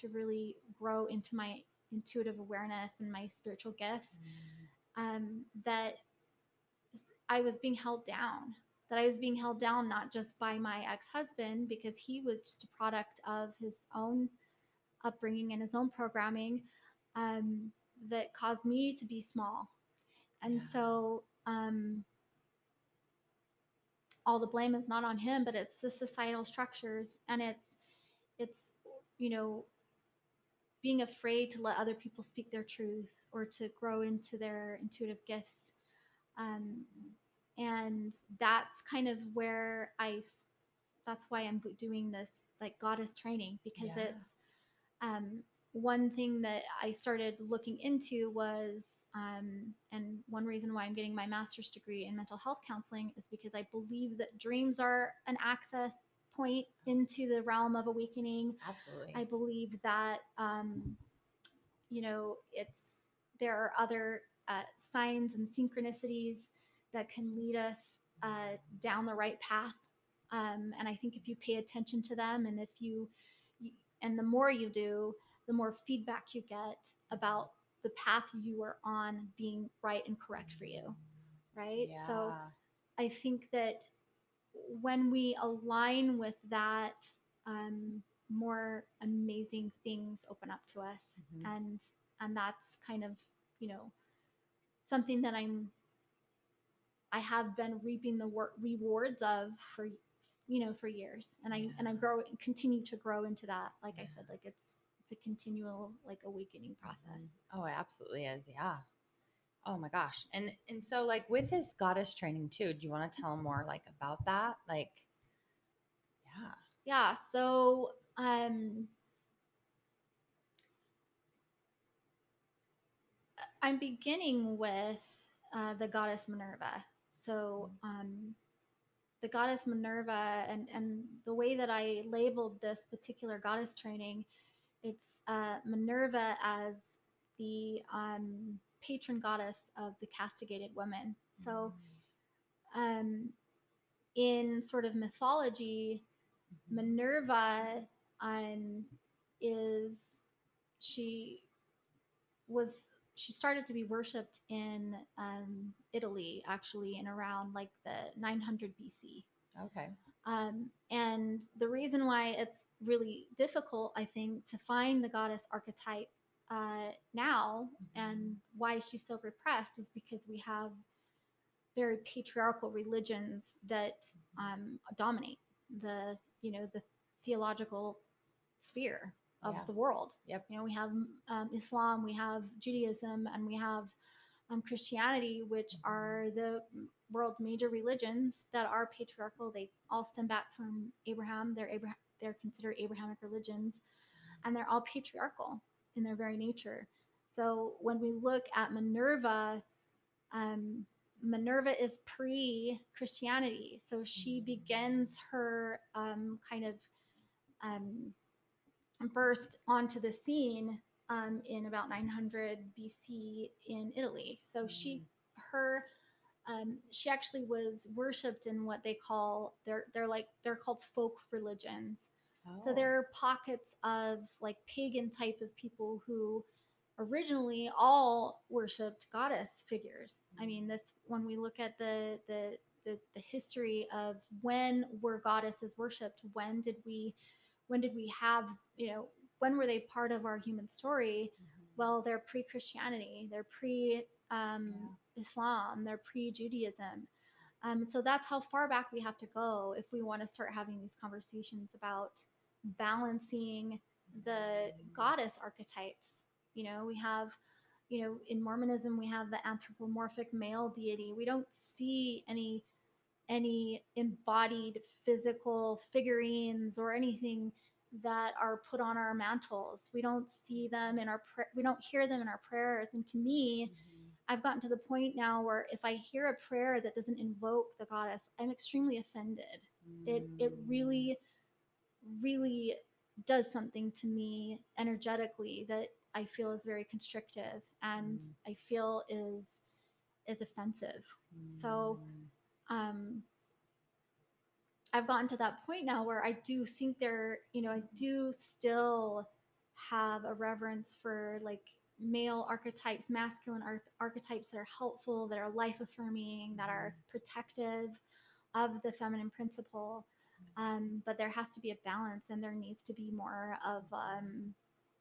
to really grow into my intuitive awareness and my spiritual gifts um, that I was being held down. That I was being held down not just by my ex husband, because he was just a product of his own upbringing and his own programming um, that caused me to be small. And Yeah. so um, all the blame is not on him, but it's the societal structures and it's, it's, you know, being afraid to let other people speak their truth or to grow into their intuitive gifts. Um, and that's kind of where I, that's why I'm doing this like goddess training because Yeah. it's, um, one thing that I started looking into was, um, and one reason why I'm getting my master's degree in mental health counseling is because I believe that dreams are an access point into the realm of awakening. Absolutely. I believe that um, you know it's there are other uh, signs and synchronicities that can lead us uh, down the right path. Um, and I think if you pay attention to them, and if you, you and the more you do, the more feedback you get about the path you are on being right and correct for you, right? So I think that when we align with that, um, more amazing things open up to us, Mhm. and and that's kind of you know something that I'm I have been reaping the wor- rewards of for you know for years, and I and I Yeah. grow continue to grow into that. Like I said, like it's it's a continual like awakening process. Mhm. Oh, it absolutely is. Yeah. Oh my gosh. And and so like with this goddess training too, do you want to tell more like about that? Like yeah. yeah so um i'm beginning with uh, the goddess minerva so um the goddess minerva and and the way that i labeled this particular goddess training it's uh, minerva as the um, patron goddess of the castigated woman. so um in sort of mythology Mhm. Minerva um, is she was she started to be worshipped in um, Italy actually in around like the 900 BC. Okay. Um, and the reason why it's really difficult, I think, to find the goddess archetype uh, now and why she's so repressed is because we have very patriarchal religions that um, dominate the you know the theological sphere of Yeah. the world. Yep. You know, we have um, Islam, we have Judaism, and we have um, Christianity, which Mhm. are the world's major religions that are patriarchal. They all stem back from Abraham. They're Abraham. They're considered Abrahamic religions, and they're all patriarchal in their very nature. So when we look at Minerva, um, Minerva is pre Christianity. So she Mm. begins her um, kind of um, burst onto the scene um, in about 900 BC in Italy. So she, her, um, she actually was worshipped in what they call they're they're like they're called folk religions. So Oh. there are pockets of like pagan type of people who originally all worshipped goddess figures. I mean, this when we look at the the the, the history of when were goddesses worshipped, when did we when did we have, you know, when were they part of our human story? Mhm. Well, they're pre-Christianity, they're pre um, Islam, they're pre-Judaism. Um, so that's how far back we have to go if we want to start having these conversations about balancing the goddess archetypes. You know, we have, you know, in Mormonism we have the anthropomorphic male deity. We don't see any any embodied physical figurines or anything that are put on our mantles. We don't see them in our pra- we don't hear them in our prayers. And to me, Mhm. I've gotten to the point now where if I hear a prayer that doesn't invoke the goddess, I'm extremely offended. It it Mm. really really does something to me energetically that I feel is very constrictive and Mm. I feel is is offensive. so- Mm. Um I've gotten to that point now where I do think there, you know, I do still have a reverence for like male archetypes, masculine ar- archetypes that are helpful, that are life affirming, that are protective of the feminine principle. Um, but there has to be a balance and there needs to be more of um,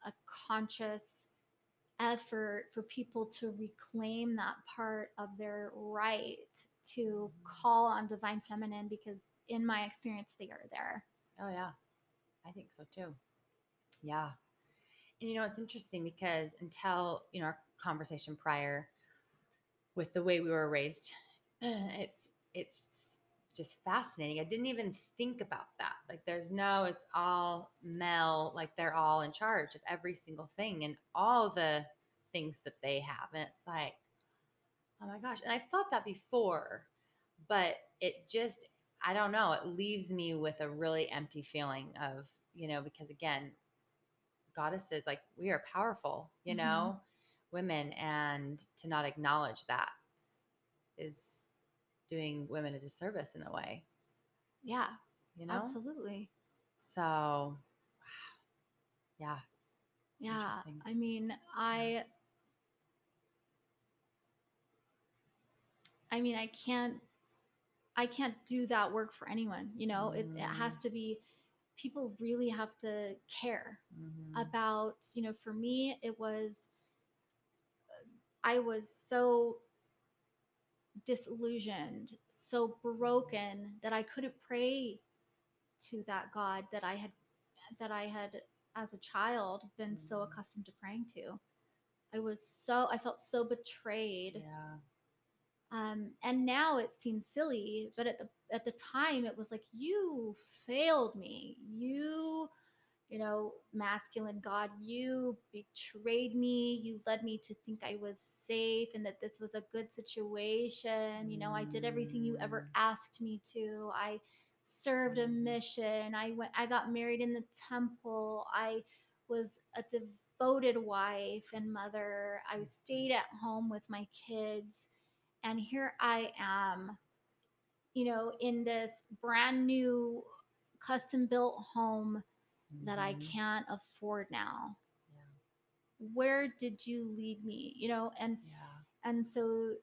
a conscious effort for people to reclaim that part of their right to call on divine feminine because in my experience they are there. Oh yeah, I think so too. Yeah, and you know it's interesting because until you know our conversation prior, with the way we were raised, it's it's just fascinating. I didn't even think about that. Like there's no, it's all male. Like they're all in charge of every single thing and all the things that they have, and it's like, oh my gosh. And I thought that before, but it just I don't know. It leaves me with a really empty feeling of, you know, because again, goddesses, like we are powerful, you Mhm. know, women, and to not acknowledge that is doing women a disservice in a way, yeah you know? absolutely So, wow. Yeah. yeah i mean i i mean i can't i can't do that work for anyone you know it, it has Mm. to be people really have to care Mhm. about you know for me it was i was so disillusioned so broken that i couldn't pray to that god that i had that i had as a child been so Mhm. accustomed to praying to i was so i felt so betrayed Yeah. um, and now it seems silly but at the at the time it was like you failed me you you know masculine god you betrayed me. You led me to think i was safe and that this was a good situation. You know i did everything you ever Mm. asked me to. I served a Mm. mission. I went i got married in the temple. I was a devoted wife and mother. I stayed at home with my kids. And here I am, you know, in this brand new custom built home that I Mhm. can't afford now. Yeah. Where did you lead me? You know, and Yeah. and so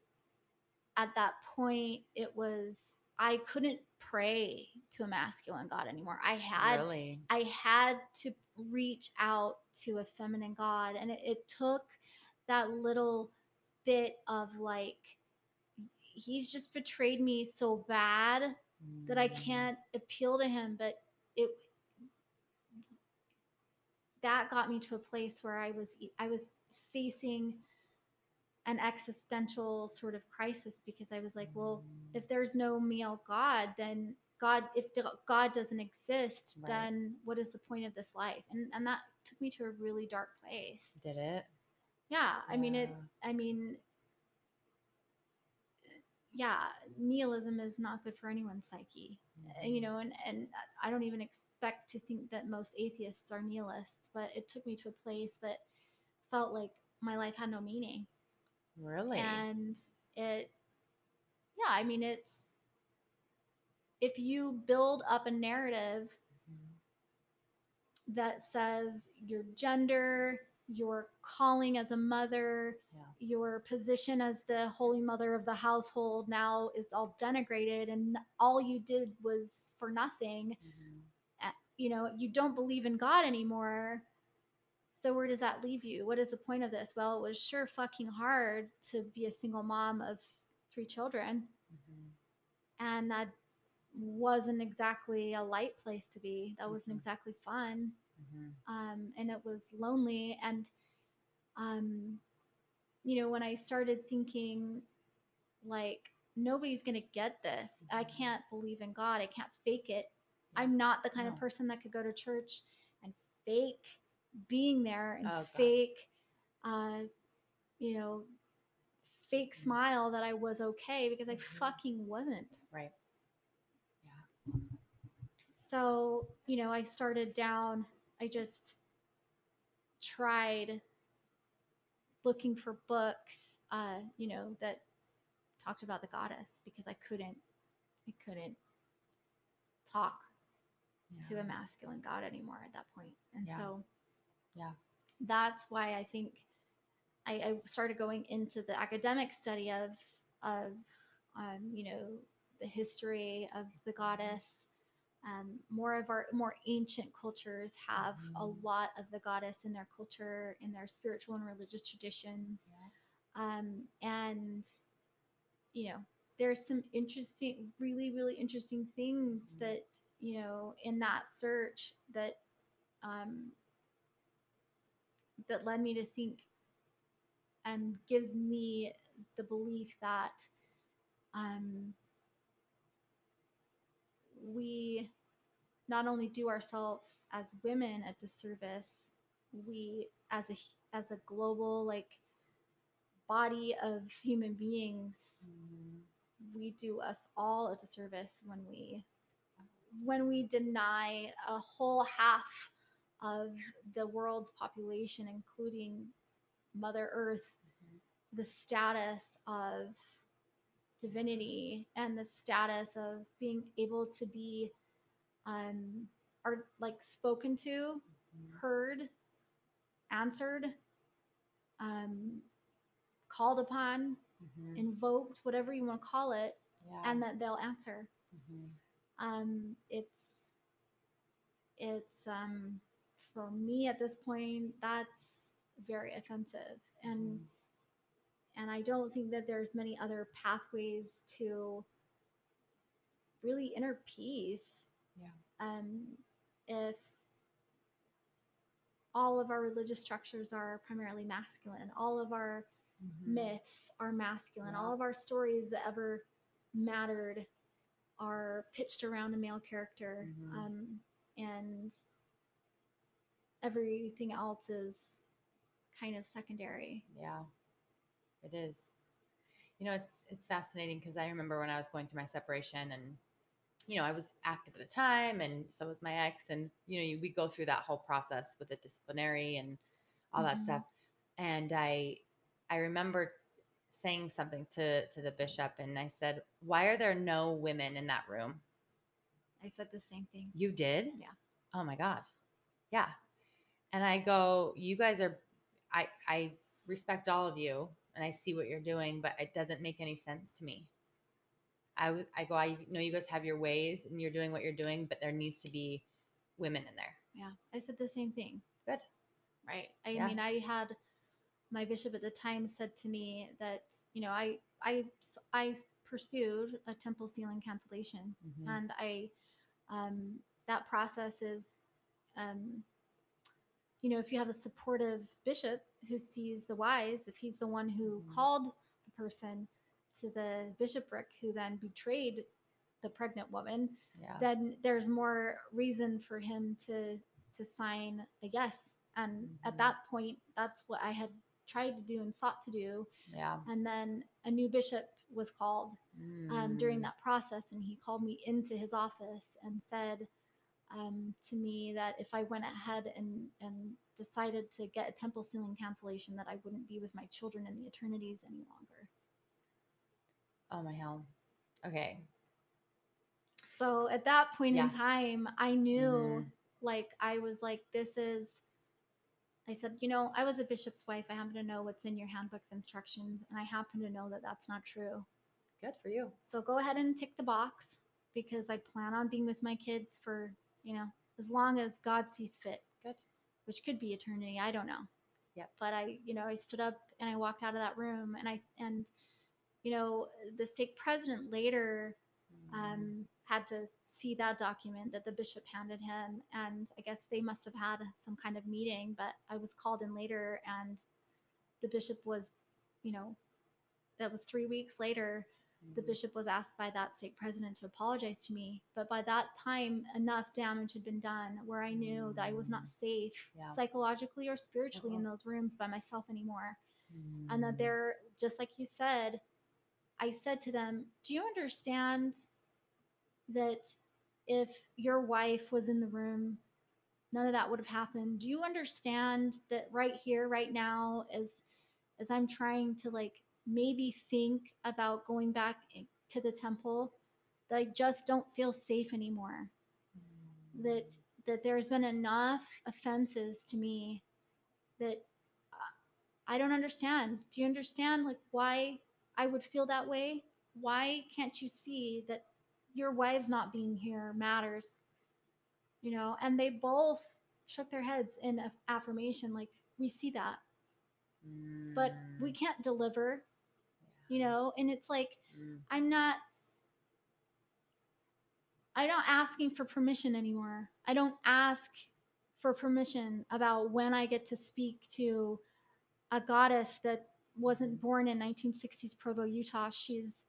at that point it was I couldn't pray to a masculine god anymore. I had really. I had to reach out to a feminine God. And it, it took that little bit of like, he's just betrayed me so bad that I Mm. can't appeal to him. But it, that got me to a place where I was, I was facing an existential sort of crisis because I was like, well, if there's no male God, then God, if God doesn't exist, Right. then what is the point of this life? And and that took me to a really dark place. Did it? Yeah, I mean it. I mean, yeah, nihilism is not good for anyone's psyche. Uh, You know, and and I don't even expect to think that most atheists are nihilists, but it took me to a place that felt like my life had no meaning. Really? And it yeah, I mean it's if you build up a narrative Mhm. that says your gender, your calling as a mother, Yeah. your position as the holy mother of the household now is all denigrated and all you did was for nothing. Mhm. You know, you don't believe in God anymore. So where does that leave you? What is the point of this? Well, it was sure fucking hard to be a single mom of three children Mhm. and that wasn't exactly a light place to be. That wasn't Mhm. exactly fun Mhm. um, and it was lonely. And, um, you know, when I started thinking, like, nobody's going to get this, I Mhm. can't believe in God, I can't fake it. I'm not the kind of person that could go to church and fake being there and Oh, fake, uh, you know, fake smile that I was okay because I Mhm. fucking wasn't. Right. Yeah. So, you know, I started down, I just tried looking for books, uh, you know, that talked about the goddess because I couldn't, I couldn't talk to a masculine god anymore at that point. And Yeah. so, Yeah. that's why I think I, I started going into the academic study of, of, um, you know, the history of the goddess. Um, more of our more ancient cultures have a Mhm. lot of the goddess in their culture, in their spiritual and religious traditions. Yeah. Um, and, you know, there's some interesting, really, really interesting things Mhm. that, you know, in that search that, um, that led me to think and gives me the belief that, um, we not only do ourselves as women a disservice, we as a as a global like body of human beings, Mhm. we do us all a disservice when we when we deny a whole half of the world's population, including Mother Earth, Mhm. the status of divinity and the status of being able to be um are like spoken to Mhm. heard answered um called upon Mhm. invoked whatever you want to call it Yeah. and that they'll answer Mhm. Um it's it's um for me at this point that's very offensive and Mhm. and i don't think that there's many other pathways to really inner peace Yeah. um if all of our religious structures are primarily masculine all of our Mhm. myths are masculine Yeah. all of our stories that ever mattered are pitched around a male character Mhm. um, and everything else is kind of secondary Yeah, it is. You know, it's it's fascinating because I remember when I was going through my separation, and you know, I was active at the time, and so was my ex, and you know, you, we go through that whole process with the disciplinary and all that Mhm. stuff. And I, I remember saying something to to the bishop, and I said, "Why are there no women in that room?" i said the same thing You did? Yeah. Oh my God. Yeah. And I go, you guys are, I, I respect all of you and I see what you're doing, but it doesn't make any sense to me. I I go, I know you guys have your ways and you're doing what you're doing, but there needs to be women in there. yeah i said the same thing Good. right i Yeah. mean i had my bishop at the time said to me that you know i i i pursued a temple sealing cancellation Mhm. and i um that process is um you know if you have a supportive bishop who sees the wise if he's the one who Mhm. called the person to the bishopric who then betrayed the pregnant woman Yeah. then there's more reason for him to to sign a yes and Mhm. at that point that's what i had tried to do and sought to do yeah. and then a new bishop was called um, during Mm. that process, and he called me into his office and said um, to me that if I went ahead and and decided to get a temple sealing cancellation, that I wouldn't be with my children in the eternities any longer. Oh my hell. Okay. So at that point Yeah. in time, I knew Mhm. like I was like, this is. I said, you know, I was a bishop's wife. I happen to know what's in your handbook of instructions, and I happen to know that that's not true. Good for you. So go ahead and tick the box because I plan on being with my kids for, you know, as long as God sees fit. Good. Which could be eternity. I don't know. Yep. But I, you know, I stood up and I walked out of that room and I, and, you know, the stake president later Mm. um, had to see that document that the bishop handed him. And I guess they must have had some kind of meeting, but I was called in later and the bishop was, you know, that was three weeks later the Mhm. bishop was asked by that stake president to apologize to me. But by that time, enough damage had been done where I knew that I was not safe Yeah. psychologically or spiritually in Uh-uh. those rooms by myself anymore. And Mm. that they're, just like you said, I said to them, Do you understand that if your wife was in the room, none of that would have happened? Do you understand that right here, right now, as as I'm trying to like maybe think about going back to the temple, that I just don't feel safe anymore. That that there's been enough offenses to me that uh, I don't understand. Do you understand like why I would feel that way? Why can't you see that your wives not being here matters? You know, and they both shook their heads in aff- affirmation like we see that, but we Mm. can't deliver, you know, and it's like Mm. I'm not I'm not asking for permission anymore. I don't ask for permission about when I get to speak to a goddess that wasn't born in 1960s Provo, Utah. She's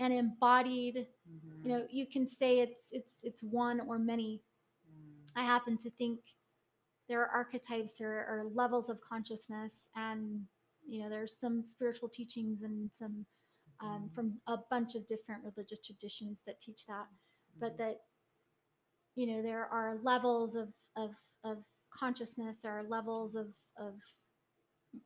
an embodied, Mhm. you know, you can say it's it's it's one or many. Mm. I happen to think there are archetypes, there are levels of consciousness, and you know, there's some spiritual teachings and some um, Mhm. from a bunch of different religious traditions that teach that but Mhm. that you know there are levels of of of consciousness there are levels of of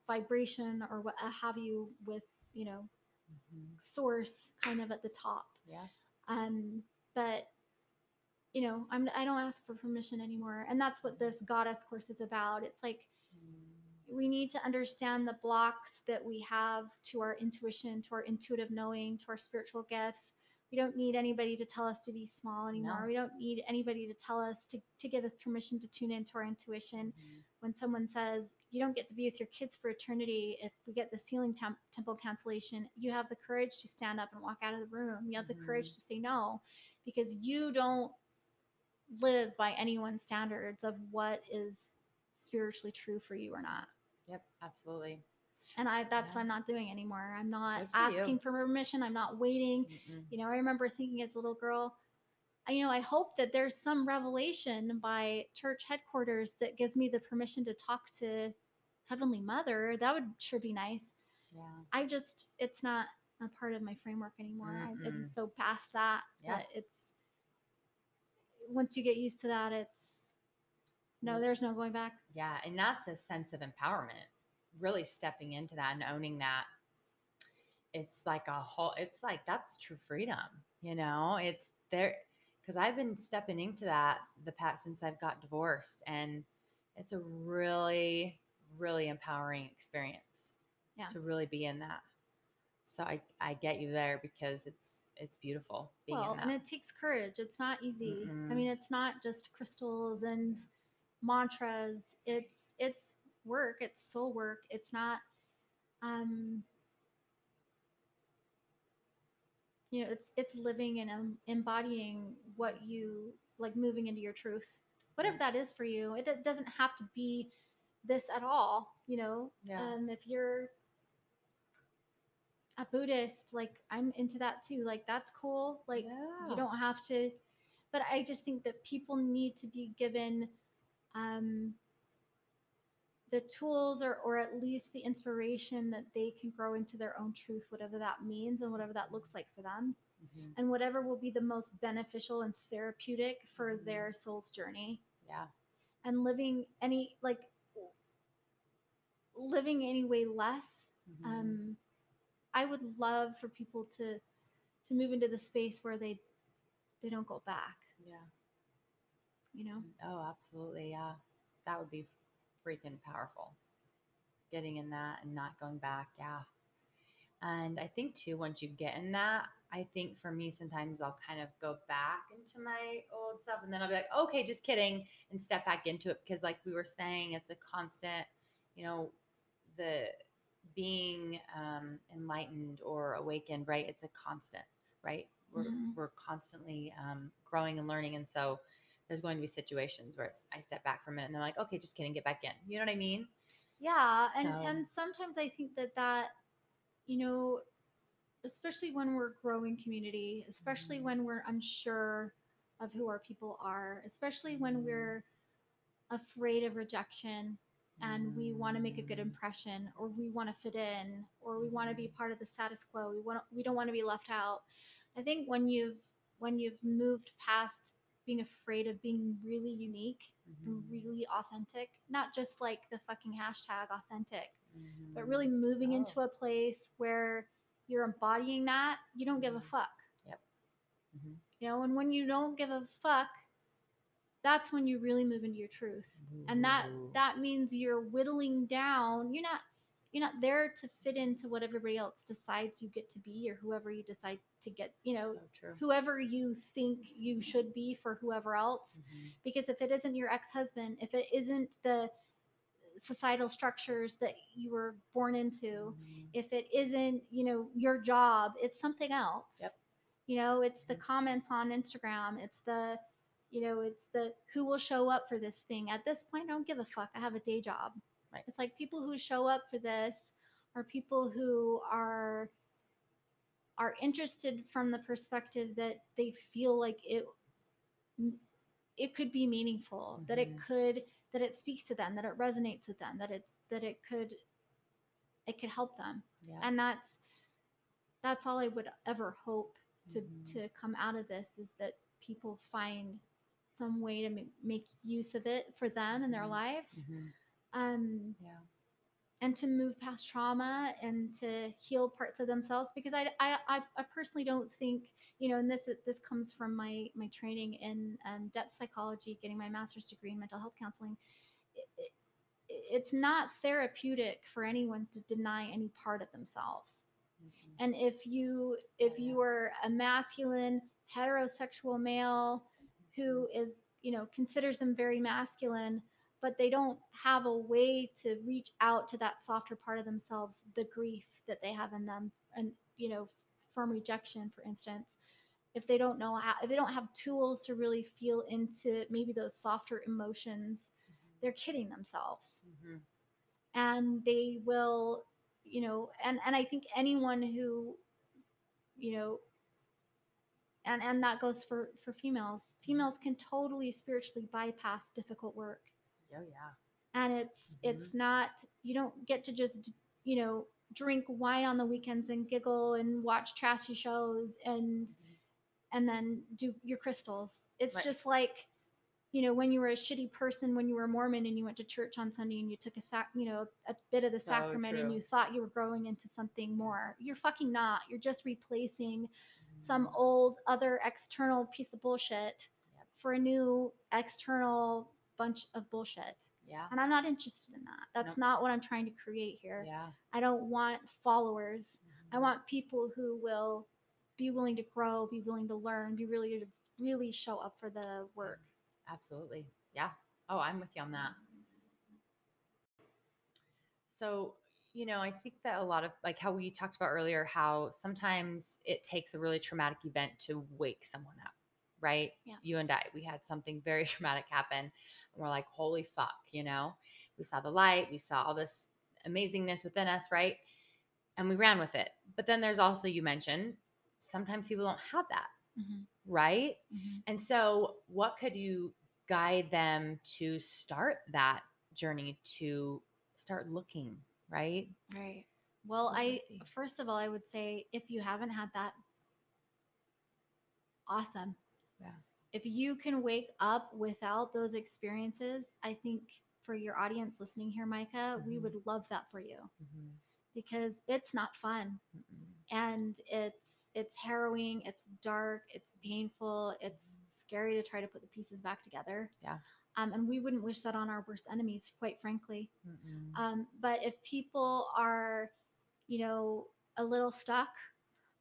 vibration or what have you with you know Mhm. source kind of at the top Yeah. um but you know i'm i don't ask for permission anymore and that's what this goddess course is about it's like Mm. we need to understand the blocks that we have to our intuition, to our intuitive knowing, to our spiritual gifts. We don't need anybody to tell us to be small anymore. No. We don't need anybody to tell us to, to give us permission to tune into our intuition. Mhm. When someone says, you don't get to be with your kids for eternity if we get the sealing temp- temple cancellation, you have the courage to stand up and walk out of the room. You have the courage Mhm. to say no because you don't live by anyone's standards of what is spiritually true for you or not Yep. Absolutely. and I that's Yeah. what I'm not doing anymore. I'm not for you. asking for permission. I'm not waiting. Mm-mm. You know, I remember thinking as a little girl, you know, I hope that there's some revelation by church headquarters that gives me the permission to talk to Heavenly Mother. That would sure be nice. Yeah. I just it's not a part of my framework anymore. Mm-mm. and so past that, Yeah. that it's once you get used to that, it's no, there's no going back. Yeah, and that's a sense of empowerment. Really stepping into that and owning that. It's like a whole it's like that's true freedom, you know? It's there cuz I've been stepping into that the past since I've got divorced and it's a really really empowering experience. Yeah. To really be in that. So I I get you there because it's it's beautiful being well, in that. and it takes courage. It's not easy. I Mm-mm. mean, it's not just crystals and mantras. It's it's work. It's soul work. It's not um you know, it's it's living and um, embodying what you like moving into your truth. Whatever Yeah. that is for you. It, do- doesn't have to be this at all, you know. Yeah. Um if you're a Buddhist, like I'm into that too. Like that's cool. Like Yeah. you don't have to but i just think that people need to be given um the tools or or at least the inspiration that they can grow into their own truth whatever that means and whatever that looks like for them Mhm. and whatever will be the most beneficial and therapeutic for their soul's journey Yeah. and living any like living any way less Mhm. um i would love for people to to move into the space where they they don't go back yeah. you know Oh, absolutely. Yeah. That would be freaking powerful. Getting in that and not going back. Yeah. And I think too, once you get in that, I think for me, sometimes I'll kind of go back into my old stuff and then I'll be like, okay, just kidding, and step back into it. Because, like we were saying, it's a constant, you know, the being um, enlightened or awakened, right? It's a constant, right? We're, Mhm. we're constantly um, growing and learning. And so, there's going to be situations where it's, I step back for a minute and they're like, okay, just kidding, get back in. You know what I mean? Yeah, and So- and sometimes I think that that you know, especially when we're growing community, especially Mhm. when we're unsure of who our people are, especially when Mhm. we're afraid of rejection and we want to make a good Mm. impression or we want to fit in or we want to be part of the status quo. We want we don't want to be left out. I think when you've when you've moved past being afraid of being really unique and Mhm. really authentic, not just like the fucking hashtag authentic, but Mhm. really moving Oh. into a place where you're embodying that, you don't give a Mhm. fuck. Mhm. You know, and when you don't give a fuck, that's when you really move into your truth. And that that means you're whittling down. You're not you're not there to fit into what everybody else decides you get to be or whoever you decide to get, you know, so whoever you think you should be for whoever else Mhm. because if it isn't your ex-husband if it isn't the societal structures that you were born into Mhm. if it isn't you know your job it's something else Yep. you know it's the Mhm. comments on instagram it's the you know it's the who will show up for this thing at this point i don't give a fuck i have a day job Right. it's like people who show up for this are people who are are interested from the perspective that they feel like it it could be meaningful that it Mhm. could that it speaks to them that it resonates with them that it's that it could it could help them Yeah. and that's that's all i would ever hope to Mhm. to come out of this is that people find some way to make, make use of it for them in their Mhm. lives Mhm. um Yeah. and to move past trauma and to heal parts of themselves because I, I, I- personally don't think you know and this this comes from my my training in um, depth psychology getting my master's degree in mental health counseling it, it, it's not therapeutic for anyone to deny any part of themselves Mhm. and if you if Oh, yeah. you are a masculine heterosexual male who is you know considers them very masculine but they don't have a way to reach out to that softer part of themselves the grief that they have in them and you know from rejection for instance. If they don't know how if they don't have tools to really feel into maybe those softer emotions they're kidding themselves. Mhm. and they will you know and and i think anyone who you know and and that goes for for females. Females can totally spiritually bypass difficult work. Oh yeah. and it's mm-hmm. it's not you don't get to just you know drink wine on the weekends and giggle and watch trashy shows and mm-hmm. and then do your crystals. It's Right. just like you know when you were a shitty person when you were a mormon and you went to church on sunday and you took a sac you know a bit of the So sacrament and you thought you were growing into something more you're fucking not. You're just replacing some old other external piece of bullshit Yep. for a new external bunch of bullshit Yeah. and i'm not interested in that that's Nope. not what i'm trying to create here Yeah. i don't want followers i Mhm. want people who will be willing to grow be willing to learn be really to really show up for the work Absolutely. Yeah. Oh, I'm with you on that. So, you know, I think that a lot of like how we talked about earlier, how sometimes it takes a really traumatic event to wake someone up, right? Yeah. You and I, we had something very traumatic happen. And we're like, holy fuck, you know? We saw the light, we saw all this amazingness within us, right? And we ran with it. But then there's also, you mentioned, sometimes people don't have that, mm-hmm. right? Mm-hmm. And so, what could you guide them to start that journey to start looking, right? Right. Well, I first of all, I would say if you haven't had that, awesome. Yeah. If you can wake up without those experiences, I think for your audience listening here, Micah, we Mhm. would love that for you Mhm. because it's not fun Mm-mm. and it's it's harrowing, it's dark, it's painful, it's scary to try to put the pieces back together. Yeah. Um, and we wouldn't wish that on our worst enemies, quite frankly. Um, but if people are, you know, a little stuck,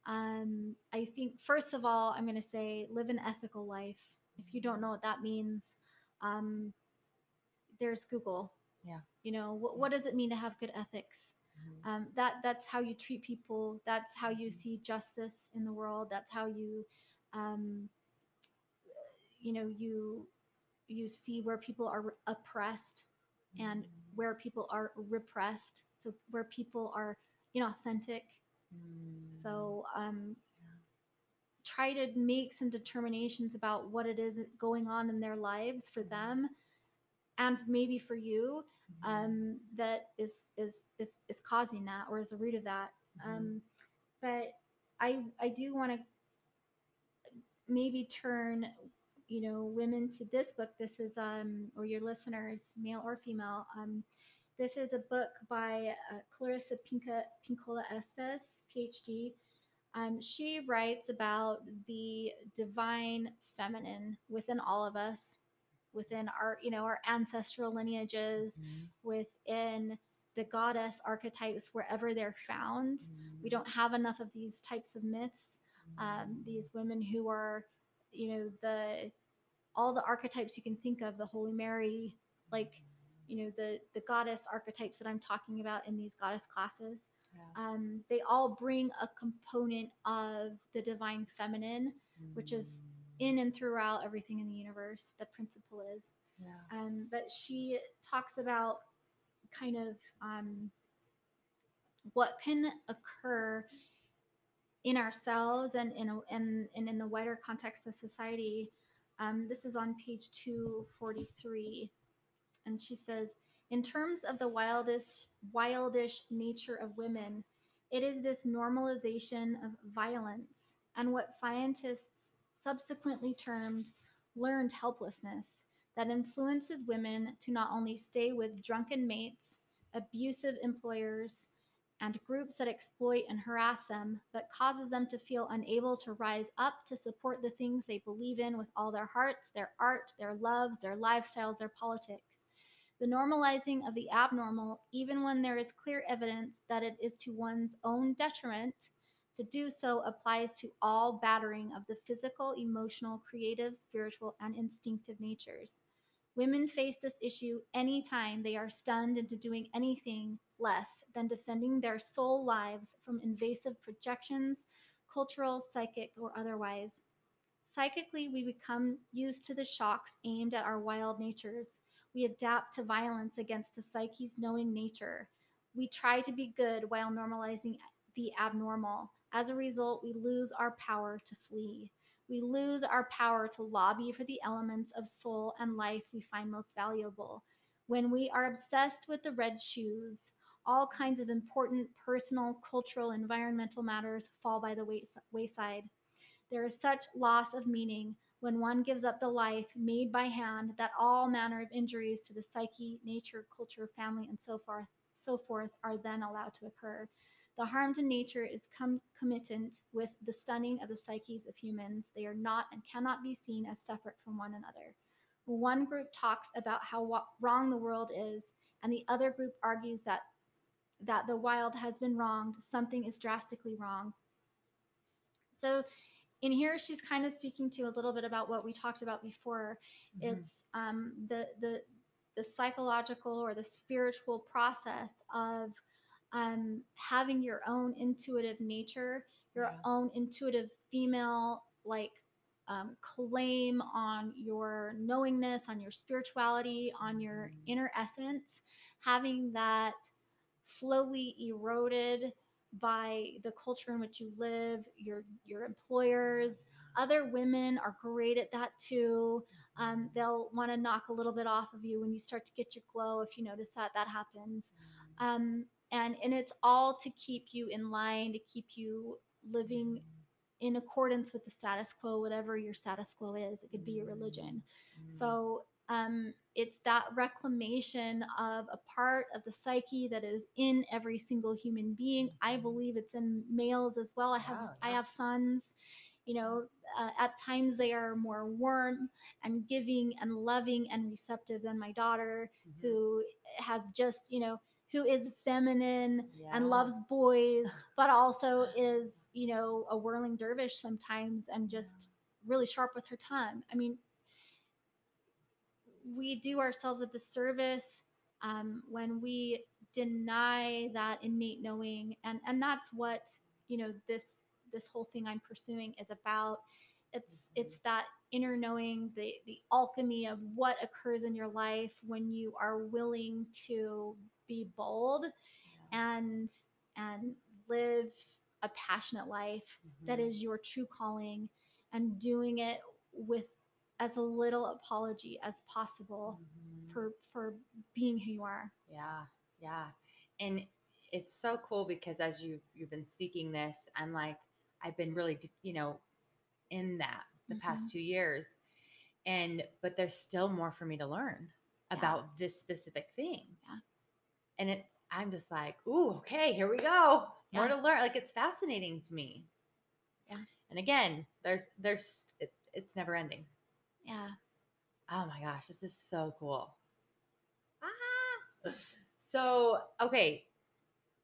um, I think first of all, I'm going to say live an ethical life. If you don't know what that means, um, there's Google. Yeah. You know, what, what does it mean to have good ethics? Mhm. Um, that that's how you treat people. That's how you Mhm. see justice in the world. That's how you, um, you know, you you see where people are oppressed and where people are repressed so where people are inauthentic Mm. so um, Yeah. try to make some determinations about what it is going on in their lives for Mhm. them and maybe for you Mhm. um, that is, is is is causing that or is the root of that Mhm. um, but i i do want to maybe turn you know women to this book this is um or your listeners male or female um this is a book by uh, clarissa Pinca, Pinkola estes phd um, she writes about the divine feminine within all of us within our you know our ancestral lineages Mhm. within the goddess archetypes wherever they're found. We don't have enough of these types of myths um, these women who are you know the all the archetypes you can think of the holy mary like you know the the goddess archetypes that i'm talking about in these goddess classes Yeah. um, they all bring a component of the divine feminine which is in and throughout everything in the universe the principle is Yeah. um, but she talks about kind of um, what can occur in ourselves and in, a, and, in the wider context of society. Um, this is on page 243. And she says, in terms of the wildest, wildish nature of women, it is this normalization of violence and what scientists subsequently termed learned helplessness that influences women to not only stay with drunken mates, abusive employers, and groups that exploit and harass them, but causes them to feel unable to rise up to support the things they believe in with all their hearts, their art, their loves, their lifestyles, their politics. The normalizing of the abnormal, even when there is clear evidence that it is to one's own detriment, to do so applies to all battering of the physical, emotional, creative, spiritual, and instinctive natures. Women face this issue anytime they are stunned into doing anything less than defending their soul lives from invasive projections, cultural, psychic, or otherwise. Psychically, we become used to the shocks aimed at our wild natures. We adapt to violence against the psyche's knowing nature. We try to be good while normalizing the abnormal. As a result, we lose our power to flee. We lose our power to lobby for the elements of soul and life we find most valuable. When we are obsessed with the red shoes, all kinds of important personal, cultural, environmental matters fall by the wayside. There is such loss of meaning when one gives up the life made by hand that all manner of injuries to the psyche, nature, culture, family, and so forth, so forth are then allowed to occur. The harm to nature is concomitant with the stunning of the psyches of humans. They are not and cannot be seen as separate from one another. One group talks about how wa- wrong the world is, and the other group argues that that the wild has been wronged. Something is drastically wrong. So, in here, she's kind of speaking to a little bit about what we talked about before. Mhm. It's um, the the the psychological or the spiritual process of um, having your own intuitive nature, your Yeah. own intuitive female like um, claim on your knowingness, on your spirituality, on your Mhm. inner essence, having that slowly eroded by the culture in which you live, your your employers, other women are great at that too. Um, they'll want to knock a little bit off of you when you start to get your glow. If you notice that, that happens. Um, and and it's all to keep you in line, to keep you living in accordance with the status quo, whatever your status quo is. It could be your religion. So um, it's that reclamation of a part of the psyche that is in every single human being. I believe it's in males as well. I have Yeah, I have sons. You know, uh, at times they are more warm and giving and loving and receptive than my daughter, Mhm. who has just you know who is feminine Yeah. and loves boys, but also is you know a whirling dervish sometimes and just really sharp with her tongue. I mean, we do ourselves a disservice um, when we deny that innate knowing, and and that's what you know this this whole thing I'm pursuing is about. It's it's that inner knowing, the the alchemy of what occurs in your life when you are willing to be bold and and live a passionate life that Mhm. is your true calling and doing it with as little apology as possible Mhm. for for being who you are Yeah, yeah. And it's so cool because as you you've been speaking this, I'm like I've been really you know in that the past 2 years. And but there's still more for me to learn Yeah. about this specific thing. Yeah. And it I'm just like, "Ooh, okay, here we go. More to learn." Like it's fascinating to me. Yeah. And again, there's there's it, it's never ending. yeah Oh my gosh, this is so cool. Ah. So, okay.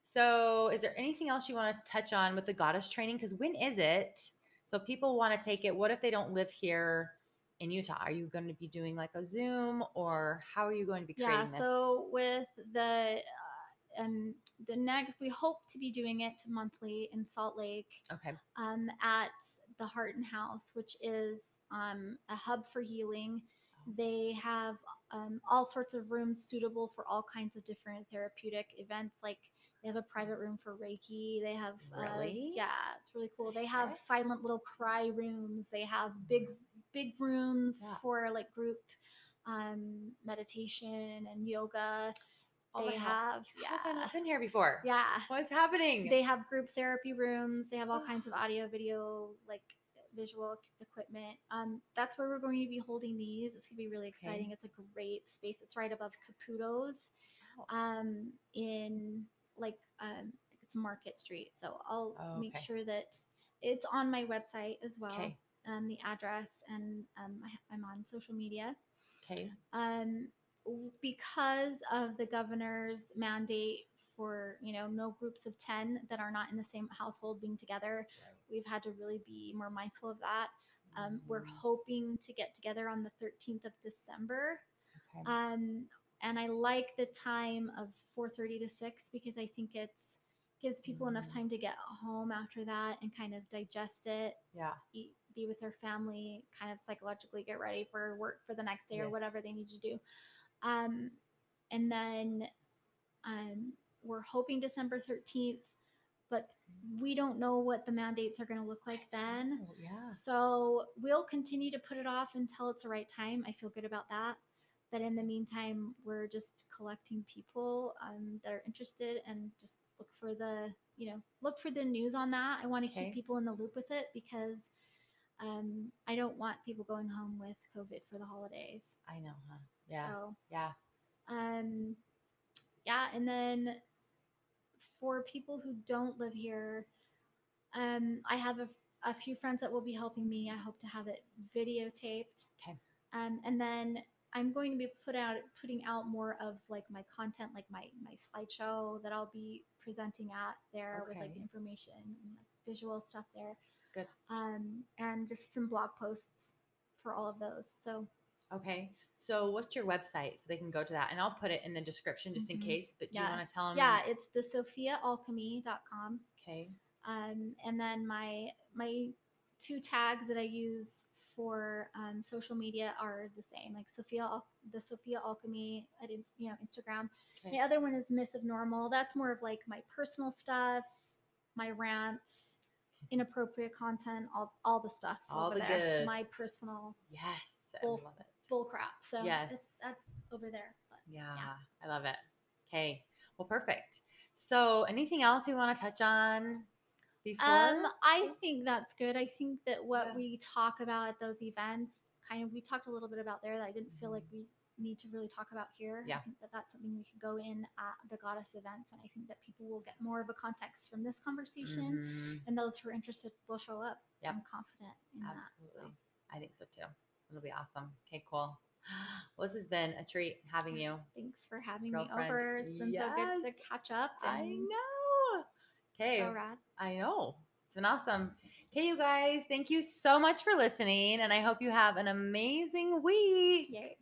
So, is there anything else you want to touch on with the goddess training? Because when is it? So, people want to take it. What if they don't live here in Utah? Are you going to be doing like a Zoom or how are you going to be yeah creating this? so with the uh, um the next we hope to be doing it monthly in salt lake okay. um, at the Heart and House, which is um, a hub for healing. They have um, all sorts of rooms suitable for all kinds of different therapeutic events. Like they have a private room for Reiki. They have, uh, Really? yeah, it's really cool. They have silent little cry rooms. They have big, big rooms Yeah. for like group um, meditation and yoga. Oh they have, have I've not been here before? yeah What's happening? they have group therapy rooms they have all kinds of audio video like visual equipment um, that's where we're going to be holding these it's going to be really Okay. exciting it's a great space it's right above caputo's Wow. um, in like um, it's market street so i'll Oh, make sure that it's on my website as well okay. Um, the address and um, I, i'm on social media Okay. um, because of the governor's mandate for you know no groups of 10 that are not in the same household being together we've had to really be more mindful of that um, we're Mm, hoping to get together on the 13th of december okay. um, and i like the time of 4.30 to 6 because i think it's gives people enough Mm. time to get home after that and kind of digest it yeah. eat, be with their family, kind of psychologically get ready for work for the next day or whatever they need to do. Um, and then um, we're hoping December 13th, but we don't know what the mandates are going to look like then. Oh, yeah. So we'll continue to put it off until it's the right time. I feel good about that. But in the meantime, we're just collecting people um, that are interested and just look for the, you know, look for the news on that. I want to Okay. keep people in the loop with it because um, I don't want people going home with COVID for the holidays. I know, huh? Yeah. So, yeah. um, yeah, and then for people who don't live here, um, I have a, a few friends that will be helping me. I hope to have it videotaped. Okay. Um, and then I'm going to be put out putting out more of like my content, like my my slideshow that I'll be presenting at there with like information and like, visual stuff there. Good. Um, and just some blog posts for all of those. So Okay. So what's your website so they can go to that? And I'll put it in the description just Mhm. in case. But do Yeah. you want to tell them? yeah, it's the sophiaalchemy.com. Okay. Um, and then my my two tags that I use for um, social media are the same, like Sophia, the Sophia Alchemy at you know Instagram. Okay. My other one is Myth of Normal. That's more of like my personal stuff, my rants, inappropriate content, all all the stuff. All over the there. My personal Yes. I love it. bull crap. So Yes. it's, that's over there. But Yeah, I love it. Okay. Well, perfect. So, anything else you want to touch on before? Um, I think that's good. I think that what Yeah. we talk about at those events, kind of, we talked a little bit about there that I didn't feel like Mhm. we need to really talk about here. Yeah. I think that that's something we could go in at the goddess events, and I think that people will get more of a context from this conversation, Mhm. and those who are interested will show up. Yep. I'm confident in Absolutely. that. I think so too. It'll be awesome. Okay, cool. Well, this has been a treat having you. Thanks for having Girlfriend. me over. It's been so good to catch up. I know. Okay. So rad. I know. It's been awesome. Okay, you guys, thank you so much for listening. And I hope you have an amazing week. Yay.